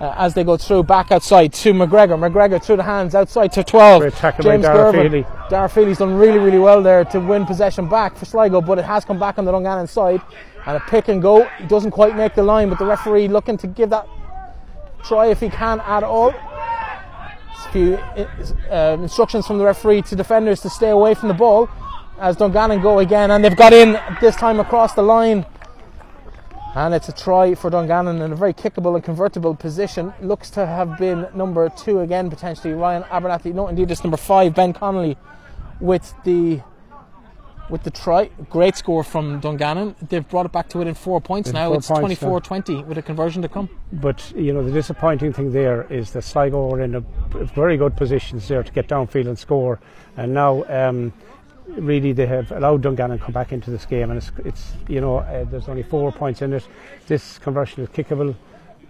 S1: Uh, as they go through, back outside to McGregor. McGregor through the hands outside to 12.
S2: Great tackle
S1: James
S2: Dara
S1: Gervin.
S2: Feely.
S1: Done really, really well there to win possession back for Sligo, but it has come back on the Dungannon side. And a pick and go. He doesn't quite make the line, but the referee looking to give that try if he can at all. A few uh, instructions from the referee to defenders to stay away from the ball as Dungannon go again, and they've got in this time across the line. And it's a try for Dungannon in a very kickable and convertible position. Looks to have been number two again, potentially Ryan Abernathy. No, indeed, it's number five, Ben Connolly, with the with the try. Great score from Dungannon. They've brought it back to within four points now.
S2: four
S1: it's
S2: points now.
S1: 24-20 with a conversion to come.
S2: But you know the disappointing thing there is that Sligo are in a very good positions there to get downfield and score, and now um, really they have allowed Dungannon to come back into this game, and it's, it's you know uh, there's only four points in it. This conversion is kickable,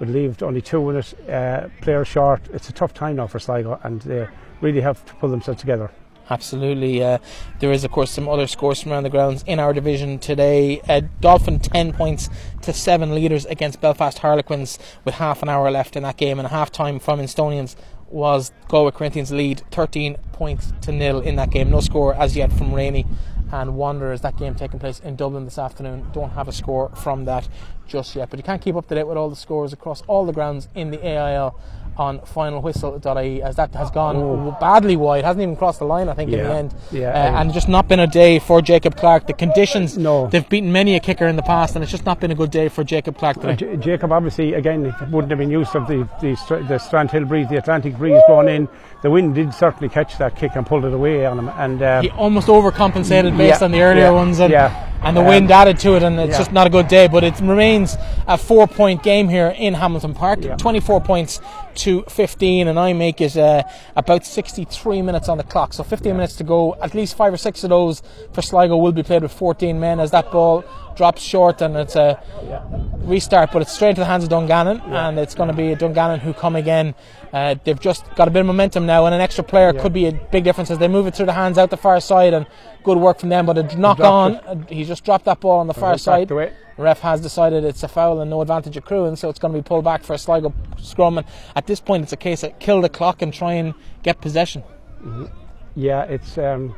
S2: would leave only two in it. Uh, player short. It's a tough time now for Sligo, and they really have to pull themselves together.
S1: Absolutely. Uh, there is, of course, some other scores from around the grounds in our division today. Uh, Dolphin 10 points to 7 leaders against Belfast Harlequins with half an hour left in that game, and a half time from Instonians was Galway Corinthians lead 13 points to nil in that game. No score as yet from Rainey and Wanderers. That game taking place in Dublin this afternoon. Don't have a score from that just yet, but you can't keep up to date with all the scores across all the grounds in the AIL on finalwhistle.ie as that has gone badly wide. Hasn't even crossed the line, I think, in the end.
S2: Yeah,
S1: Uh, and just not been a day for Jacob Clark. The conditions,
S2: No.
S1: they've beaten many a kicker in the past, and it's just not been a good day for Jacob Clark today.
S2: J- Jacob obviously again wouldn't have been used of the the, the Strandhill breeze, the Atlantic breeze blowing in. The wind did certainly catch that kick and pulled it away on him. And um,
S1: he almost overcompensated based
S2: Yeah,
S1: on the earlier
S2: yeah,
S1: ones, and,
S2: yeah.
S1: and the
S2: Um,
S1: wind added to it, and it's
S2: yeah.
S1: just not a good day. But it remains a four point game here in Hamilton Park.
S2: Yeah.
S1: 24 points to 15, and I make it uh, about 63 minutes on the clock. So 15
S2: Yeah.
S1: minutes to go. At least five or six of those for Sligo will be played with 14 men as that ball drops short and it's a restart, but it's straight into the hands of Dungannon, and it's going to be Dungannon who come again. Uh, they've just got a bit of momentum now, and an extra player
S2: Yeah.
S1: could be a big difference as they move it through the hands out the far side, and good work from them. But a knock
S2: dropped
S1: on,
S2: it.
S1: uh, he just dropped that ball on the far side.
S2: the.
S1: Ref has decided it's a foul and no advantage accruing, so it's going to be pulled back for a Sligo scrum. And at this point, it's a case of kill the clock and try and get possession.
S2: Yeah, it's. Um,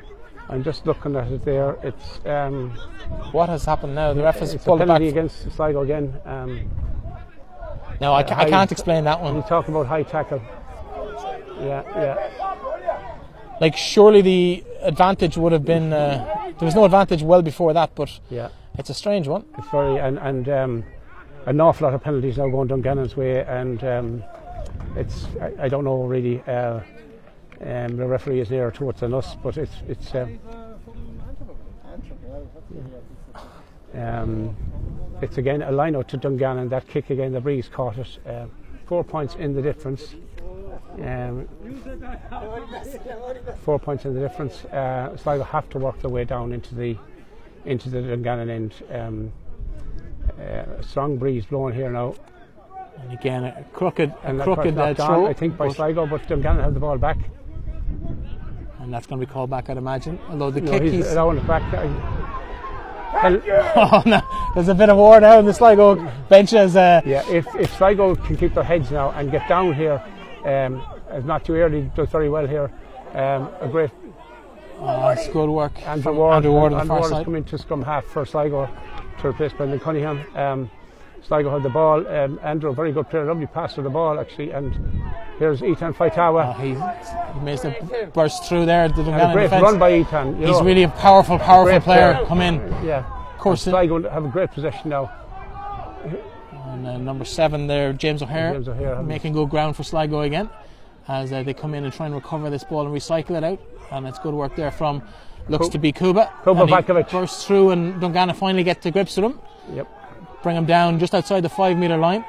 S2: I'm just looking at it there. It's. Um,
S1: What has happened now? The ref has
S2: it's a
S1: pulled back.
S2: penalty against Sligo again. Um,
S1: No, I, ca- I can't explain that
S2: one.
S1: one.
S2: talk about high tackle. Yeah, yeah.
S1: Like, surely the advantage would have been. Uh, there was no advantage well before that, but
S2: Yeah,
S1: it's a strange one.
S2: it's very and and um, an awful lot of penalties now going Dungannon's way, and um, it's I, I don't know really. Uh, um, the referee is nearer towards than us, but it's it's. Um, um, it's again a line out to Dungannon. That kick again, the breeze caught it. Um, four points in the difference. Um, four points in the difference. Uh, Sligo have to work their way down into the into the Dungannon end. Um, uh, strong breeze blowing here now,
S1: And again, a crooked, a
S2: and
S1: crooked uh, throw.
S2: I think by Sligo, but Dungannon have the ball back.
S1: And that's going to be called back, I'd imagine. Although the
S2: No,
S1: kick,
S2: he's
S1: he's.
S2: allowing it back. Well,
S1: oh no, there's a bit of war now in the Sligo bench as. Uh,
S2: yeah, if if Sligo can keep their heads now and get down here, um, it's not too early, does very well here. Um, a great
S1: oh, it's good work.
S2: Andrew
S1: from
S2: Ward,
S1: Andrew Ward on the
S2: Andrew
S1: far
S2: Ward has
S1: side.
S2: come into scrum half for Sligo to replace Brendan Cunningham. Um, Sligo had the ball. Um, Andrew, very good player, lovely pass to the ball actually. And here's Ethan Faitawa.
S1: Oh, he, he makes a burst through there. The
S2: and a great
S1: defence.
S2: run by Ethan.
S1: He's
S2: know,
S1: really a powerful, powerful player.
S2: player.
S1: Come in.
S2: yeah.
S1: Of course,
S2: And Sligo have a great possession now.
S1: And, uh, number seven there, James O'Hare,
S2: James O'Hare
S1: making good ground for Sligo again as uh, they come in and try and recover this ball and recycle it out. And it's good work there from looks to be Kuba.
S2: Kuba Vajkovic.
S1: bursts through and Dungannon finally get to grips with him.
S2: Yep.
S1: Bring him down just outside the five metre line.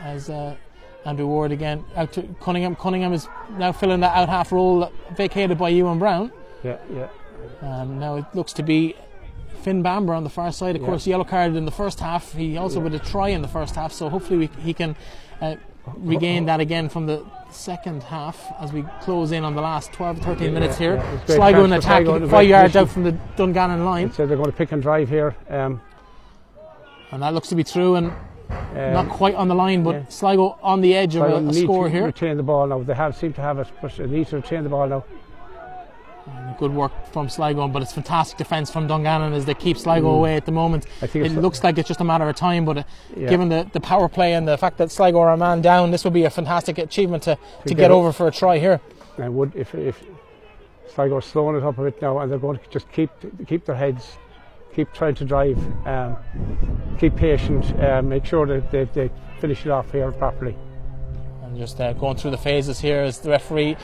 S1: As uh, Andrew Ward again out to Cunningham. Cunningham is now filling that out half role vacated by Ewan Brown.
S2: Yeah, yeah.
S1: Um, now it looks to be Finn Bamber on the far side. Of
S2: Yeah.
S1: course, yellow card in the first half. He also with a try in the first half, so hopefully we, he can uh, regain that again from the second half as we close in on the last 12 13 minutes here.
S2: yeah,
S1: Sligo in attack,
S2: Sligo in a
S1: five yards out from the Dungannon line,
S2: So they're going to pick and drive here. Um,
S1: and that looks to be true and
S2: um,
S1: not quite on the line, but
S2: yeah.
S1: Sligo on the edge of a, a
S2: need
S1: score
S2: to
S1: here.
S2: retain the ball now. They have seem to have it, but they need to retain the ball now.
S1: Good work from Sligo, but it's fantastic defence from Dungannon as they keep Sligo away at the moment.
S2: I think
S1: It looks like it's just a matter of time, but uh,
S2: Yeah.
S1: given the, the power play and the fact that Sligo are a man down, this would be a fantastic achievement to, to,
S2: get
S1: get over for a try here.
S2: I would if if Sligo are slowing it up a bit now, and they're going to just keep keep their heads, keep trying to drive, um, keep patient, uh, make sure that they, they finish it off here properly.
S1: And just uh, going through the phases here as the referee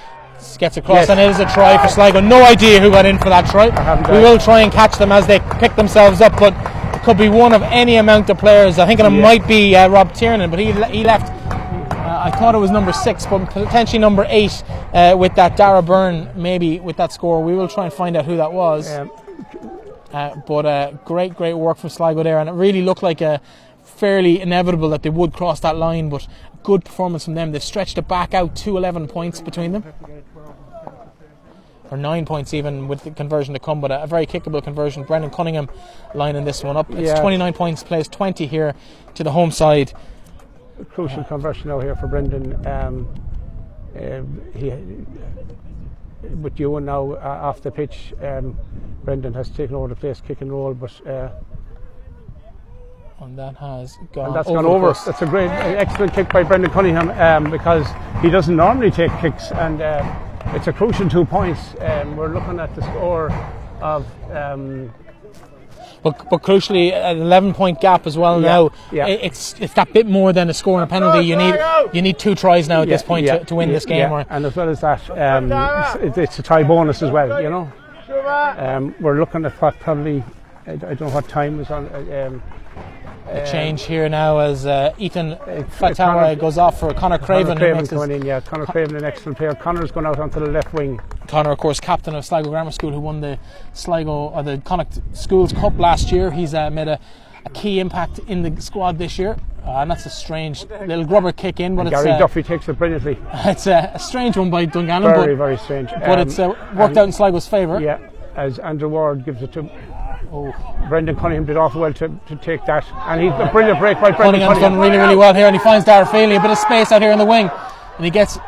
S1: gets across,
S2: Yes.
S1: and it is a try for Sligo. No idea who got in for that try. We will try and catch them as they pick themselves up, but it could be one of any amount of players. I think it
S2: Yeah.
S1: might be uh, Rob Tiernan, but he he left. Uh, I thought it was number six, but potentially number eight uh, with that Dara Byrne, maybe with that score. We will try and find out who that was.
S2: Um,
S1: but uh, great, great work from Sligo there, and it really looked like a fairly inevitable that they would cross that line. But good performance from them. They've stretched it back out to 11 points between them, or nine points even with the conversion to come. But a, a very kickable conversion. Brendan Cunningham lining this one up. It's
S2: Yeah.
S1: 29 points, plays 20 here to the home side.
S2: crucial conversion now here for Brendan. Um, um, he, with Ewan now uh, off the pitch, um, Brendan has taken over the place, kick and roll, but uh,
S1: And that has gone
S2: and that's
S1: over
S2: gone over. That's a great, excellent kick by Brendan Cunningham um, because he doesn't normally take kicks, and uh, it's a crucial two points. Um, we're looking at the score of. Um,
S1: But, but crucially, an 11 point gap as well
S2: Yeah,
S1: now.
S2: yeah.
S1: It's it's that bit more than a score and a penalty. You need you need two tries now at this point
S2: yeah,
S1: to, to win
S2: yeah,
S1: this game.
S2: yeah. And as well as that, um, it's, it's a tie bonus as well. You know, um, we're looking at what probably I, I don't know what time is on. Uh, Um,
S1: A change here now as uh, Ethan Fatawa goes off for Connor Craven.
S2: Connor
S1: who
S2: Craven going in, yeah. Connor Craven, an excellent player. Connor's gone out onto the left wing.
S1: Connor, of course, captain of Sligo Grammar School, who won the Sligo or the Connacht Schools Cup last year. He's uh, made a, a key impact in the squad this year, uh, and that's a strange little grubber kick in, but it's,
S2: Gary
S1: uh,
S2: Duffy takes it brilliantly.
S1: it's a, a strange one by Dungannon,
S2: Very,
S1: but,
S2: very strange.
S1: but
S2: Um,
S1: it's uh, worked out in Sligo's favour.
S2: Yeah, as Andrew Ward gives it to
S1: Oh,
S2: Brendan Cunningham, did awful well to, to take that. And he's a brilliant break by Brendan
S1: Cunningham's done really, really well here, and he finds Feely, a bit of space out here in the wing, and he gets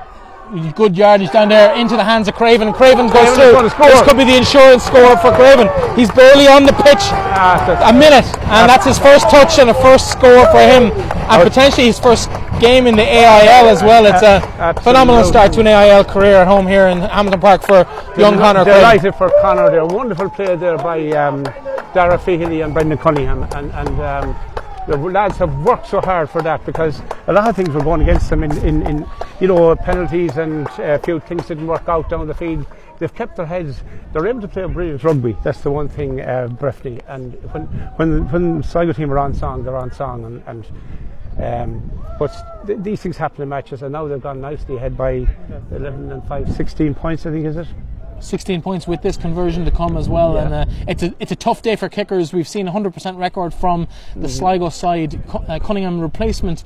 S1: good yardage down there into the hands of Craven. Craven goes through. This could be the insurance score for Craven. He's barely on the pitch.
S2: Ah,
S1: a minute, and that's his first touch and a first score for him, and potentially his first game in the AIL as well. It's a
S2: Absolutely.
S1: phenomenal start to an AIL career at home here in Hamilton Park for young Connor Craven.
S2: Delighted for Connor there. Wonderful play there by um, Dara Feely and Brendan Cunningham. And, and um, the lads have worked so hard for that because a lot of things were going against them in, in, in you know, penalties and uh, a few things didn't work out down the field. They've kept their heads. They're able to play a brilliant rugby. That's the one thing, uh, Breifne. And when when when Sligo team are on song, they're on song. And, and um, but th- these things happen in matches, and now they've gone nicely ahead by 11 and 5, 16 points, I think, is it?
S1: 16 points with this conversion to come as well.
S2: Yeah.
S1: And uh, it's a it's a tough day for kickers. We've seen 100% record from the
S2: Mm-hmm.
S1: Sligo side. Uh, Cunningham replacement.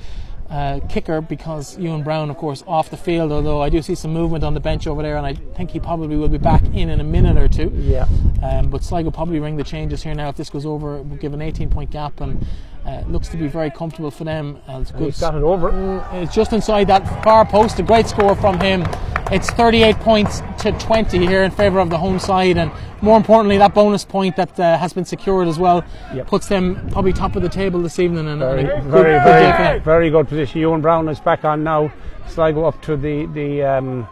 S1: Uh, kicker because Ewan Brown, of course, off the field. Although I do see some movement on the bench over there, and I think he probably will be back in in a minute or two.
S2: Yeah.
S1: Um, but Sligo probably ring the changes here now. If this goes over, we'll give an 18 point gap, and uh, looks to be very comfortable for them. And it's good.
S2: He's got it over.
S1: Uh, It's just inside that far post. A great score from him. It's 38 points to 20 here in favour of the home side, and more importantly, that bonus point that uh, has been secured as well
S2: Yep.
S1: puts them probably top of the table this evening. And,
S2: Very,
S1: and a good-
S2: very,
S1: good
S2: very, very good position. Ewan Brown is back on now. Sligo up to the the um,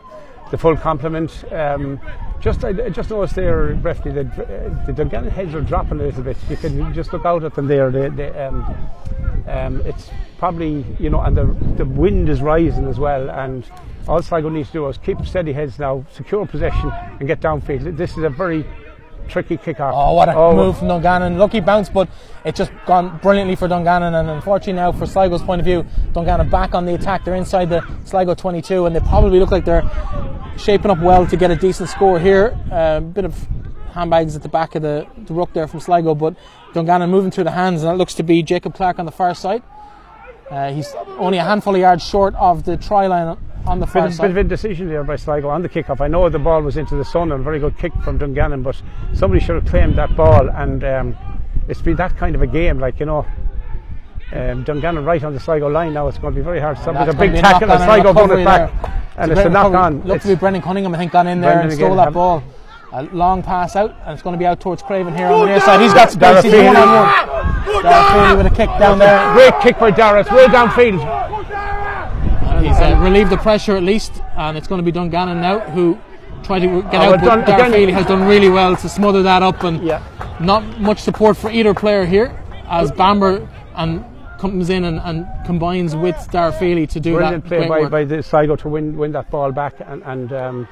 S2: the full complement. Um, just I, just noticed there, Breifne, that the Dungannon heads are dropping a little bit. You can just look out at them there. They, they, um, um, it's probably you know, and the the wind is rising as well. And all Sligo needs to do is keep steady heads now, secure possession, and get downfield. This is a very tricky kick-off.
S1: Oh, what a move from Dungannon. Lucky bounce, but it's just gone brilliantly for Dungannon. And unfortunately, now, for Sligo's point of view, Dungannon back on the attack. They're inside the Sligo 22, and they probably look like they're shaping up well to get a decent score here. A bit of handbags at the back of the, the ruck there from Sligo, but Dungannon moving through the hands, and that looks to be Jacob Clark on the far side. Uh, he's only a handful of yards short of the try line on the
S2: Bit
S1: far
S2: of, bit
S1: side.
S2: of indecision there by Sligo on the kick-off. I know the ball was into the sun and a very good kick from Dungannon, but somebody should have claimed that ball. And um, it's been that kind of a game, like you know. Um, Dungannon right on the Sligo line now. It's going to be very hard. Somebody's a big tackle, and Sligo won it back, and
S1: a
S2: it's a knock on.
S1: Looked to be Brendan Cunningham, I think, gone in there
S2: Brendan
S1: and stole
S2: again,
S1: that ball. A long pass out, and it's going to be out towards Craven here on the near side. He's got space. He's one on one. With a kick down there.
S2: Great kick by. It's way downfield.
S1: He's uh, relieved the pressure at least, and it's going to be Dungannon now who tried to get
S2: Oh,
S1: out, but
S2: again.
S1: Feely has done really well to smother that up, and
S2: Yeah.
S1: not much support for either player here as Bamber and comes in and, and combines with Dara Feely to do
S2: Brilliant
S1: that.
S2: play
S1: great
S2: by,
S1: work.
S2: by the Sligo to win win that ball back, and and um,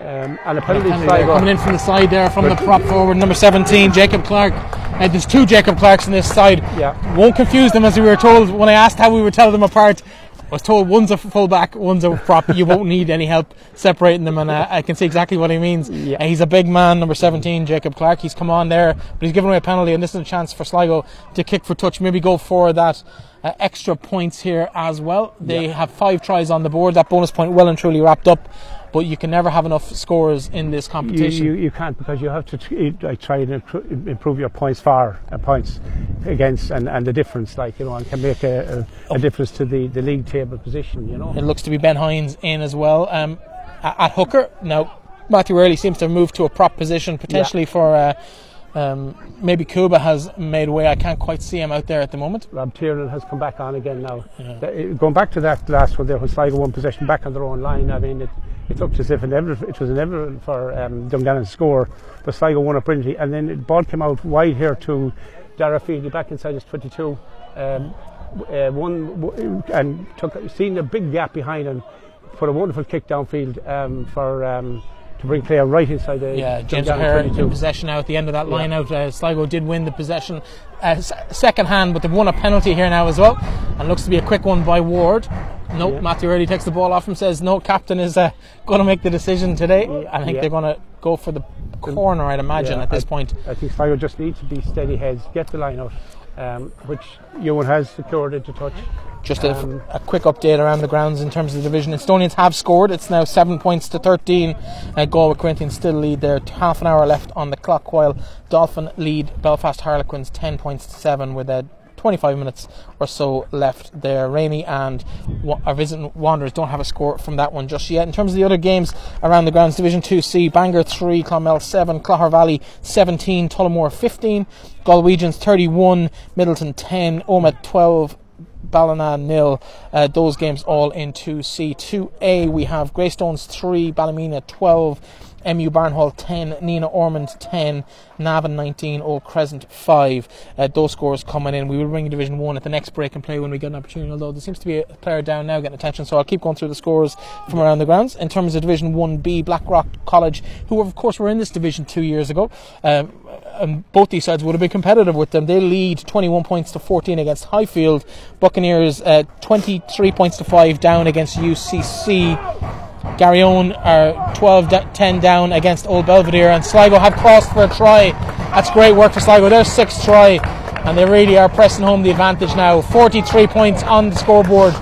S2: um, and a penalty. Sligo.
S1: coming in from the side there from the prop forward number 17 Jacob Clark uh, there's two Jacob Clarks on this side
S2: Yeah.
S1: won't confuse them as we were told when I asked how we would tell them apart I was told one's a fullback one's a prop. You won't need any help separating them and uh, I can see exactly what he means.
S2: Yeah.
S1: Uh, he's a big man number 17 Jacob Clark. He's come on there but he's given away a penalty and this is a chance for Sligo to kick for touch maybe go for that uh, extra points here as well. They
S2: Yeah.
S1: have five tries on the board. That bonus point well and truly wrapped up but you can never have enough scores in this competition.
S2: you, you can't because you have to like, try and improve your points far uh, points against and, and the difference like you know and can make a, a, a difference to the, the league table position you know
S1: It looks to be Ben Hines in as well um, a- at hooker. Now, Matthew Early seems to have moved to a prop position potentially for uh, um, maybe Kuba has made way. I can't quite see him out there at the moment.
S2: Rob Tiernan has come back on again now. The- going back to that last one there, when Sligo won possession back on their own line, I mean, it, it looked as if inevitable, it was inevitable for um, Dungannon to score, but Sligo won it brilliantly. And then the ball came out wide here to Dara Feely, back inside his 22. Um, uh, one and took seen a big gap behind him put a wonderful kick downfield um, for um, to bring play right inside the
S1: Yeah, James O'Hare in possession now at the end of that line out. Uh, Sligo did win the possession uh, s- second hand, but they've won a penalty here now as well. And looks to be a quick one by Ward. No,
S2: Yeah.
S1: Matthew Early takes the ball off him, says, No, captain is uh, going to make the decision today. I think
S2: Yeah.
S1: they're going to go for the corner, I'd imagine,
S2: Yeah,
S1: at this
S2: I-
S1: point.
S2: I think Sligo just need to be steady heads, get the line out, um, which Ewan has secured into touch.
S1: Just a,
S2: Um,
S1: a quick update around the grounds in terms of the division. Instonians have scored. It's now seven points to 13. Uh, Galway Corinthians still lead there. Half an hour left on the clock, while Dolphin lead Belfast Harlequins 10 points to seven with uh, 25 minutes or so left there. Rainey and Wa- our visiting Wanderers don't have a score from that one just yet. In terms of the other games around the grounds, Division 2C, Bangor 3, Clonmel 7, Clogher Valley 17, Tullamore 15, Galwegians 31, Midleton 10, Omagh 12, Ballina nil. Uh, those games all in 2C. 2A we have Greystones 3, Ballymena 12, MU Barnhall 10, Nenagh Ormond 10, Navan 19, Old Crescent 5. Uh, those scores coming in. We will bring Division 1 at the next break and play when we get an opportunity, although there seems to be a player down now getting attention, so I'll keep going through the scores from around the grounds. In terms of Division 1B, Blackrock College, who of course were in this division two years ago, um, and both these sides would have been competitive with them. They lead 21 points to 14 against Highfield. Buccaneers uh, 23 points to 5 down against UCC. Garryowen are 12 d- 10 down against Old Belvedere, and Sligo have crossed for a try. That's great work for Sligo. Their sixth try, and they really are pressing home the advantage now. 43 points on the scoreboard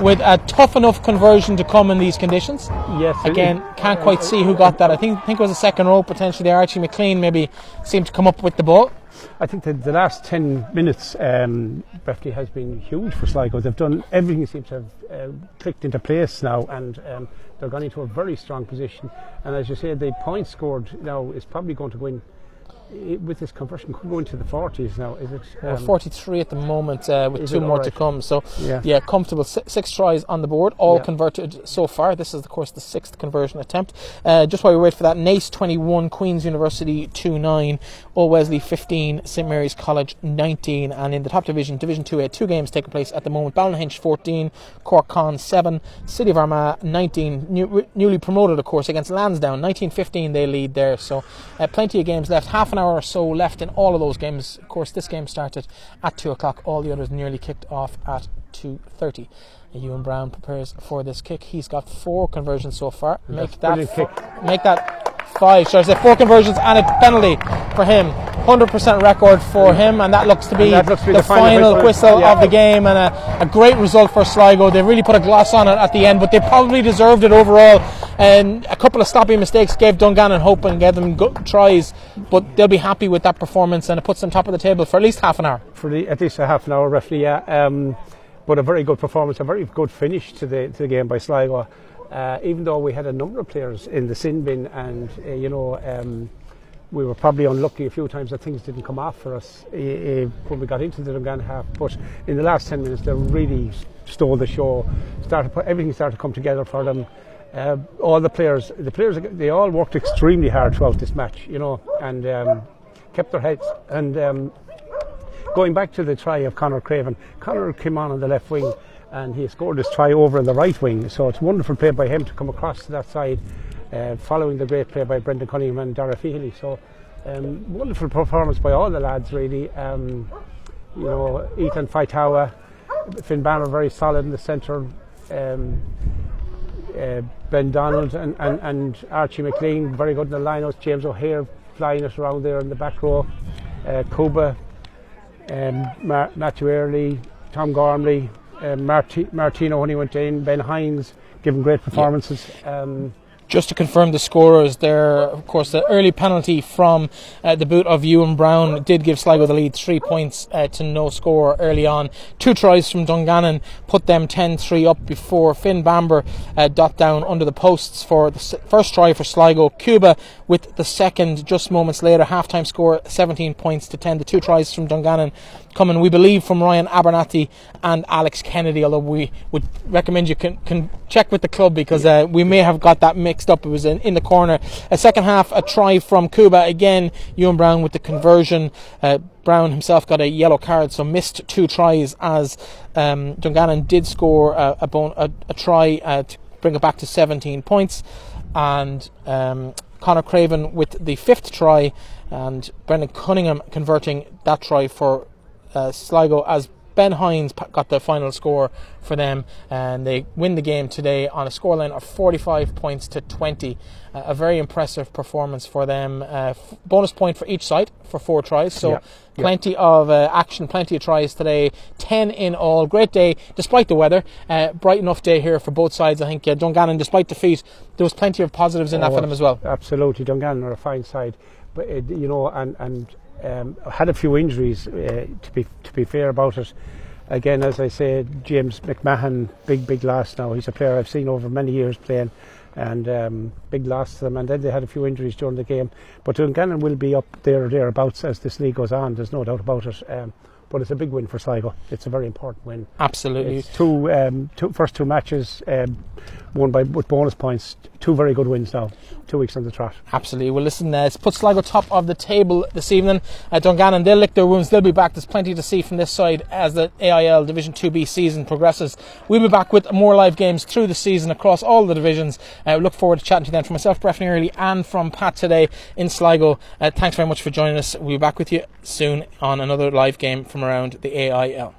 S1: with a tough enough conversion to come in these conditions.
S2: Yes,
S1: Again,
S2: it-
S1: can't quite see who got that. I think think it was a second row potentially there. Archie McLean maybe seemed to come up with the ball.
S2: I think that the last 10 minutes, um, Breifne has been huge for Sligo. They've done everything seems to have uh, clicked into place now, and um, they're going into a very strong position. And as you said, the point scored now is probably going to go in i- with this conversion, could go into the 40s now. Is it? Um,
S1: 43 at the moment uh, with two
S2: it
S1: more to come. So,
S2: Yeah.
S1: yeah, comfortable. Si- six tries on the board, all
S2: Yeah.
S1: converted so far. This is, of course, the sixth conversion attempt. Uh, just while we wait for that, Naas 21, Queen's University 2 9, Old Wesley 15, St Mary's College 19. And in the top division, Division 2A, two games taking place at the moment Ballynahinch 14, Cork Con 7, City of Armagh 19, new, newly promoted, of course, against Lansdowne 19 15. They lead there. So, uh, plenty of games left. Half an hour or so left in all of those games. Of course, this game started at 2 o'clock. All the others nearly kicked off at 2.30. Ewan Brown prepares for this kick. He's got four conversions so far. Make that
S2: brilliant
S1: make that five. So I say four conversions and a penalty for him. 100% record for him, and that looks to be,
S2: looks to be
S1: the,
S2: the final
S1: final
S2: whistle.
S1: whistle
S2: Yeah.
S1: of the game and a, a great result for Sligo. They really put a gloss on it at the end, but they probably deserved it overall. And a couple of stopping mistakes gave Dungannon hope and gave them go- tries, but they'll be happy with that performance, and it puts them top of the table for at least half an hour.
S2: for the, at least a half an hour roughly, yeah. Um, but a very good performance, a very good finish to the to the game by Sligo. Uh, even though we had a number of players in the sin bin, and uh, you know. Um, we were probably unlucky a few times that things didn't come off for us uh, uh, when we got into the Dungan half. But in the last 10 minutes, they really stole the show. Started everything started to come together for them. Uh, all the players, the players, they all worked extremely hard throughout this match, you know, and um, kept their heads. And um, going back to the try of Conor Craven, Conor came on on the left wing and he scored his try over on the right wing. So it's wonderful play by him to come across to that side, uh, following the great play by Brendan Cunningham and Dara Feely. So um, wonderful performance by all the lads, really. Um, you know, Ethan Faitawa, Finn Bamber very solid in the centre. Um, uh, ben Donald and, and, and Archie McLean very good in the lineouts. James O'Hare flying us around there in the back row. Uh, Kuba, um, Matthew Early, Tom Gormley, uh, Marti- Martino when he went in, Ben Hines giving great performances. Um,
S1: Just to confirm the scorers there, of course, the early penalty from uh, the boot of Ewan Brown did give Sligo the lead, three points uh, to no score early on. Two tries from Dungannon put them 10 3 up before Finn Bamber uh, dot down under the posts for the first try for Sligo. Kuba with the second just moments later, half time score 17 points to 10. The two tries from Dungannon coming, we believe, from Ryan Abernathy and Alex Kennedy, although we would recommend you can, can check with the club because uh, we may have got that mixed up. It was in, in the corner. A second half, a try from Kuba. Again, Ewan Brown with the conversion. Uh, Brown himself got a yellow card, so missed two tries as um, Dungannon did score a, a, bon- a, a try uh, to bring it back to 17 points. and um, Connor Craven with the fifth try, and Brendan Cunningham converting that try for uh, Sligo as Ben Hines got the final score for them, and they win the game today on a scoreline of 45 points to 20. Uh, a very impressive performance for them. Uh, f- bonus point for each side for four tries, so
S2: Yeah, yeah.
S1: plenty of uh, action, plenty of tries today. 10 in all. Great day, despite the weather. Uh, bright enough day here for both sides. I think uh, Dungannon, despite defeat, there was plenty of positives in that
S2: Oh,
S1: for them as well.
S2: Absolutely, Dungannon are a fine side, but it, you know, and and um, had a few injuries. Uh, to be to be fair about it, again, as I said, James McMahon, big big loss now. He's a player I've seen over many years playing, and um, big loss to them. And then they had a few injuries during the game, but Dungannon will be up there or thereabouts as this league goes on. There's no doubt about it. Um, but it's a big win for Sligo. It's a very important win.
S1: Absolutely.
S2: It's two, um, two first two matches um, won by with bonus points. Two very good wins now. Two weeks on the trot.
S1: Absolutely. Well, listen, uh, it's put Sligo top of the table this evening. Uh, Dungannon, they'll lick their wounds. They'll be back. There's plenty to see from this side as the AIL Division 2B season progresses. We'll be back with more live games through the season across all the divisions. Uh, look forward to chatting to them from myself, Breifne Earley, and from Pat today in Sligo. Uh, thanks very much for joining us. We'll be back with you soon on another live game from around the AIL.